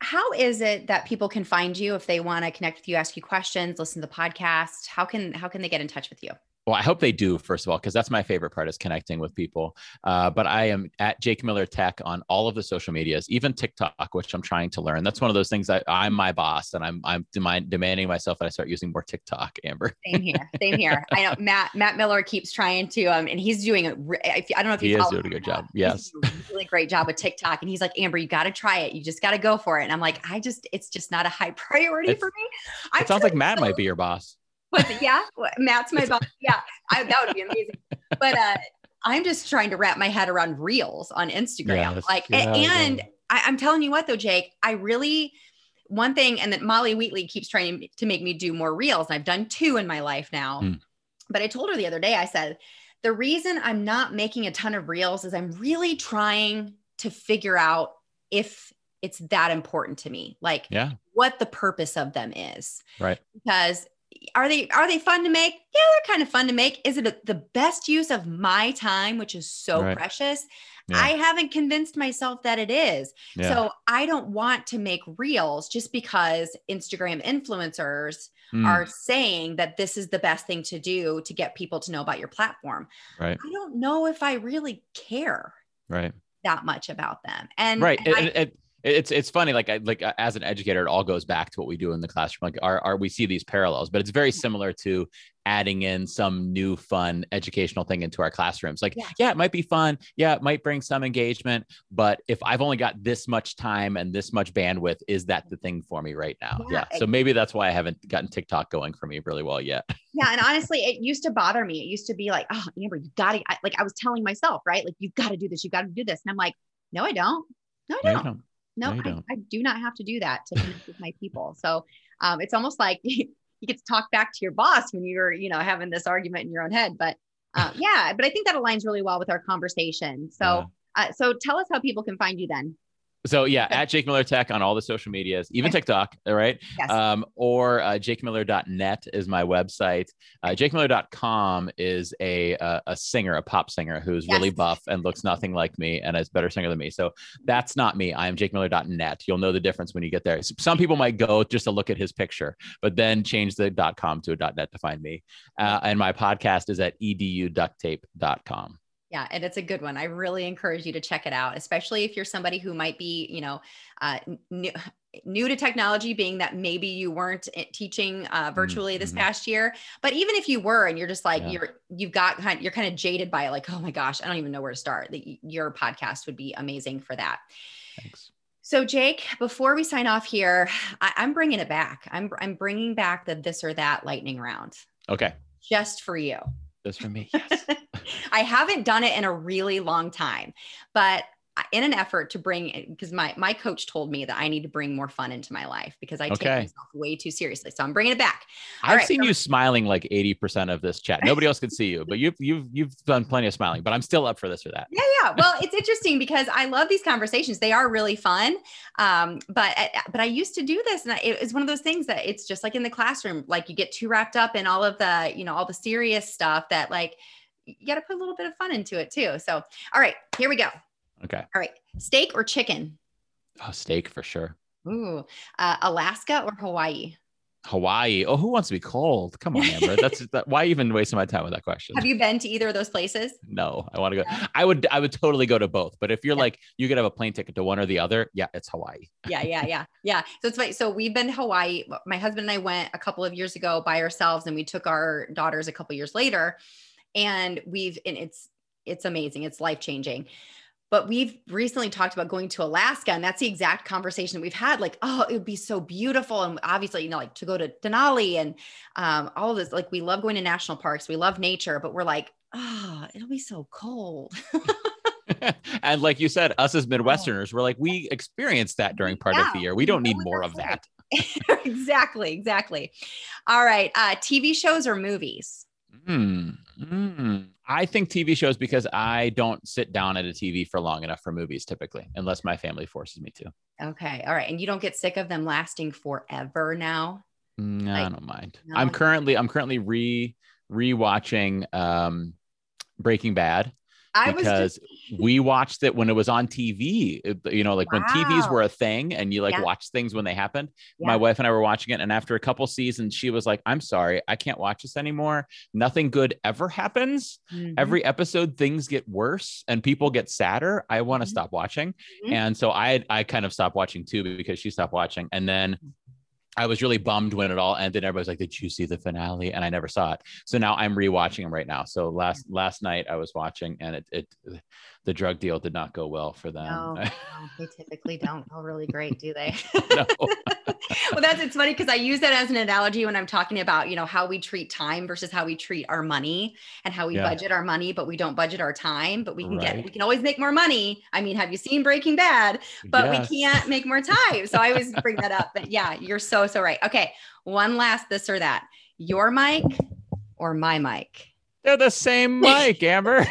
Speaker 2: how is it that people can find you if they want to connect with you, ask you questions, listen to the podcast? How can how can they get in touch with you?
Speaker 1: Well, I hope they do, first of all, because that's my favorite part is connecting with people. Uh, but I am at Jake Miller Tech on all of the social medias, even TikTok, which I'm trying to learn. That's one of those things that I'm my boss and I'm I'm demand, demanding myself that I start using more TikTok, Amber.
Speaker 2: Same here. Same here. I know Matt Matt Miller keeps trying to um and he's doing a I don't know if
Speaker 1: he is doing a good job. [laughs] Yes.
Speaker 2: a really great job with TikTok. And he's like, Amber, you got to try it. You just got to go for it. And I'm like, I just it's just not a high [laughs] priority
Speaker 1: it's,
Speaker 2: for me.
Speaker 1: I it sounds like Matt so- might be your boss.
Speaker 2: But yeah, Matt's my boss. Yeah, I, that would be amazing. But uh, I'm just trying to wrap my head around reels on Instagram. Yes, like, yeah, and, I, I'm telling you what, though, Jake, I really one thing, and that Molly Wheatley keeps trying to make me do more reels. And I've done two in my life now. Mm. But I told her the other day, I said, the reason I'm not making a ton of reels is I'm really trying to figure out if it's that important to me, like
Speaker 1: yeah.
Speaker 2: what the purpose of them is.
Speaker 1: Right.
Speaker 2: Because are they are they fun to make? Yeah they're kind of fun to make. Is it a, the best use of my time which is so right. precious? Yeah. i haven't convinced myself that it is. Yeah. so i don't want to make reels just because instagram influencers mm. are saying that this is the best thing to do to get people to know about your platform.
Speaker 1: Right.
Speaker 2: I don't know if i really care
Speaker 1: right.
Speaker 2: that much about them. And
Speaker 1: right.
Speaker 2: and
Speaker 1: I, it, it, it's it's funny like I, like uh, as an educator it all goes back to what we do in the classroom like are, are we see these parallels but it's very mm-hmm. similar to adding in some new fun educational thing into our classrooms like yeah. yeah. it might be fun yeah it might bring some engagement but if i've only got this much time and this much bandwidth is that the thing for me right now yeah, yeah. so maybe that's why i haven't gotten tiktok going for me really well yet [laughs]
Speaker 2: yeah and honestly it used to bother me it used to be like oh amber you gotta like i was telling myself right like you gotta do this you gotta do this and i'm like no i don't no i don't, no, I, I, do not have to do that to connect with my people. So um, it's almost like [laughs] you get to talk back to your boss when you're, you know, having this argument in your own head. But uh, yeah, but I think that aligns really well with our conversation. So yeah. Uh, so tell us how people can find you then.
Speaker 1: So yeah, at Jake Miller Tech on all the social medias, even. TikTok, all right?
Speaker 2: Yes.
Speaker 1: Um, or uh, jakemiller.net is my website. Uh, jakemiller.com is a, a, a singer, a pop singer who's yes. really buff and looks nothing like me and is better singer than me. So that's not me. I am jakemiller.net. You'll know the difference when you get there. Some people might go just to look at his picture, but then change the .com to a .net to find me. Uh, and my podcast is at eduducttape.com.
Speaker 2: Yeah, and it's a good one. I really encourage you to check it out, especially if you're somebody who might be, you know, uh, new, [laughs] new to technology, being that maybe you weren't eh, teaching uh, mm, virtually mm-hmm. this past year. But even if you were, and you're just like yeah. you're, you've got kind, you're kind of jaded by it, like, oh my gosh, I don't even know where to start. The, your podcast would be amazing for that.
Speaker 1: Thanks.
Speaker 2: So, Jake, before we sign off here, I, I'm bringing it back. I'm I'm bringing back the this or that lightning round.
Speaker 1: Okay.
Speaker 2: Just for you.
Speaker 1: Just for me. [laughs] Yes.
Speaker 2: I haven't done it in a really long time, but in an effort to bring because my my coach told me that I need to bring more fun into my life because I okay. take myself way too seriously. So I'm bringing it back.
Speaker 1: All I've right, seen so- you smiling like 80% of this chat. Nobody else can see you, but you've you've you've done plenty of smiling, but I'm still up for this or that.
Speaker 2: Yeah, yeah. Well, it's interesting because I love these conversations. They are really fun. Um, but uh, but I used to do this and it was one of those things that it's just like in the classroom, like you get too wrapped up in all of the, you know, all the serious stuff that like you got to put a little bit of fun into it too. So, all right, here we go.
Speaker 1: Okay.
Speaker 2: All right. Steak or chicken?
Speaker 1: Oh, steak for sure.
Speaker 2: Ooh, uh, Alaska or Hawaii?
Speaker 1: Hawaii. Oh, who wants to be cold? Come on, Amber. [laughs] That's that, why even wasting my time with that question.
Speaker 2: Have you been to either of those places?
Speaker 1: No, I want to go. I would, I would totally go to both. But if you're yeah. like, you could have a plane ticket to one or the other. Yeah, it's Hawaii.
Speaker 2: yeah, yeah, yeah, yeah. So it's funny. So we've been to Hawaii. My husband and I went a couple of years ago by ourselves, and we took our daughters a couple years later and we've and it's it's amazing. It's life changing but we've recently talked about going to Alaska and that's the exact conversation that we've had like oh it would be so beautiful. And obviously you know like to go to Denali and um, all of this like we love going to national parks. We love nature but we're like oh it'll be so cold. [laughs]
Speaker 1: And like you said us as midwesterners we're like we experienced that during part yeah, of the year. We don't need more of that. [laughs]
Speaker 2: exactly exactly. All right uh tv shows or movies
Speaker 1: Hmm. Mm. I think TV shows because I don't sit down at a TV for long enough for movies typically, unless my family forces me to.
Speaker 2: Okay. All right. And you don't get sick of them lasting forever now?
Speaker 1: No, like, I don't mind. No? I'm currently I'm currently re rewatching um Breaking Bad. I because just... we watched it when it was on TV. You know, like wow. when TVs were a thing and you like yeah. watch things when they happened. Yeah. My wife and I were watching it, and after a couple seasons, she was like, "I'm sorry, I can't watch this anymore. Nothing good ever happens. Mm-hmm. Every episode, things get worse and people get sadder. I want to mm-hmm. stop watching." Mm-hmm. And so I I kind of stopped watching too because she stopped watching, and then mm-hmm. I was really bummed when it all ended. Everybody's like, "Did you see the finale?" And I never saw it. So now I'm rewatching them right now. So last last night I was watching, and it it the drug deal did not go well for them.
Speaker 2: No, [laughs] no they typically don't go really great, do they? [laughs] no. [laughs] well, that's it's funny because I use that as an analogy when I'm talking about you know how we treat time versus how we treat our money and how we yeah. budget our money, but we don't budget our time. But we can right. get we can always make more money. I mean, have you seen Breaking Bad? But yes. we can't make more time. So I always bring that up. But yeah, you're so so right. Okay, one last this or that. Your mic or my mic?
Speaker 1: They're the same mic, Amber.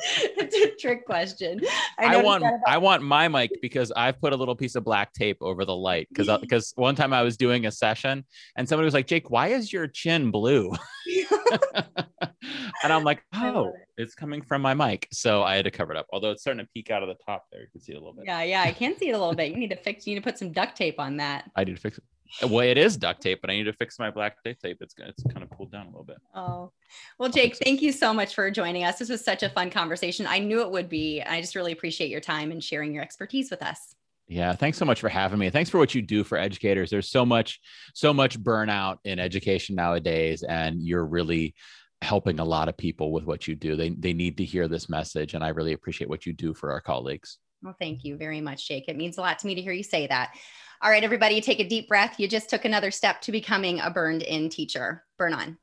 Speaker 2: It's a trick question.
Speaker 1: I, I want I want my mic because I've put a little piece of black tape over the light because because uh, [laughs] one time I was doing a session and somebody was like, Jake, why is your chin blue? [laughs] and I'm like, oh, it's coming from my mic. So I had to cover it up. Although it's starting to peek out of the top there. You can see it a little bit.
Speaker 2: Yeah, yeah, I can see it a little bit. You need to fix, you need to put some duct tape on that.
Speaker 1: I need to fix it. Well, it is duct tape, but I need to fix my black duct tape. It's it's kind of pulled down a little bit.
Speaker 2: Oh, well, Jake, thank you so much for joining us. This was such a fun conversation. I knew it would be. I just really appreciate your time and sharing your expertise with us.
Speaker 1: Yeah, thanks so much for having me. Thanks for what you do for educators. There's so much, so much burnout in education nowadays, and you're really helping a lot of people with what you do. They they need to hear this message, and I really appreciate what you do for our colleagues.
Speaker 2: Well, thank you very much, Jake. It means a lot to me to hear you say that. All right, everybody, take a deep breath. You just took another step to becoming a burned in teacher. Burn on.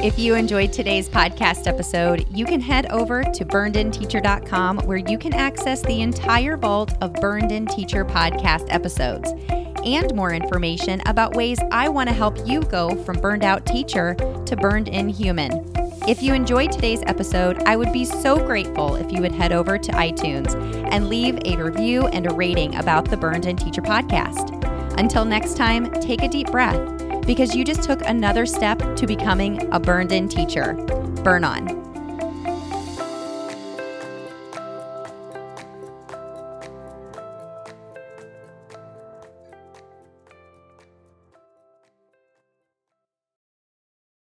Speaker 2: If you enjoyed today's podcast episode, you can head over to burnedinteacher.com where you can access the entire vault of Burned In Teacher podcast episodes and more information about ways I want to help you go from burned out teacher to burned in human. If you enjoyed today's episode, I would be so grateful if you would head over to iTunes and leave a review and a rating about the Burned In Teacher podcast. Until next time, take a deep breath because you just took another step to becoming a burned in teacher. Burn on.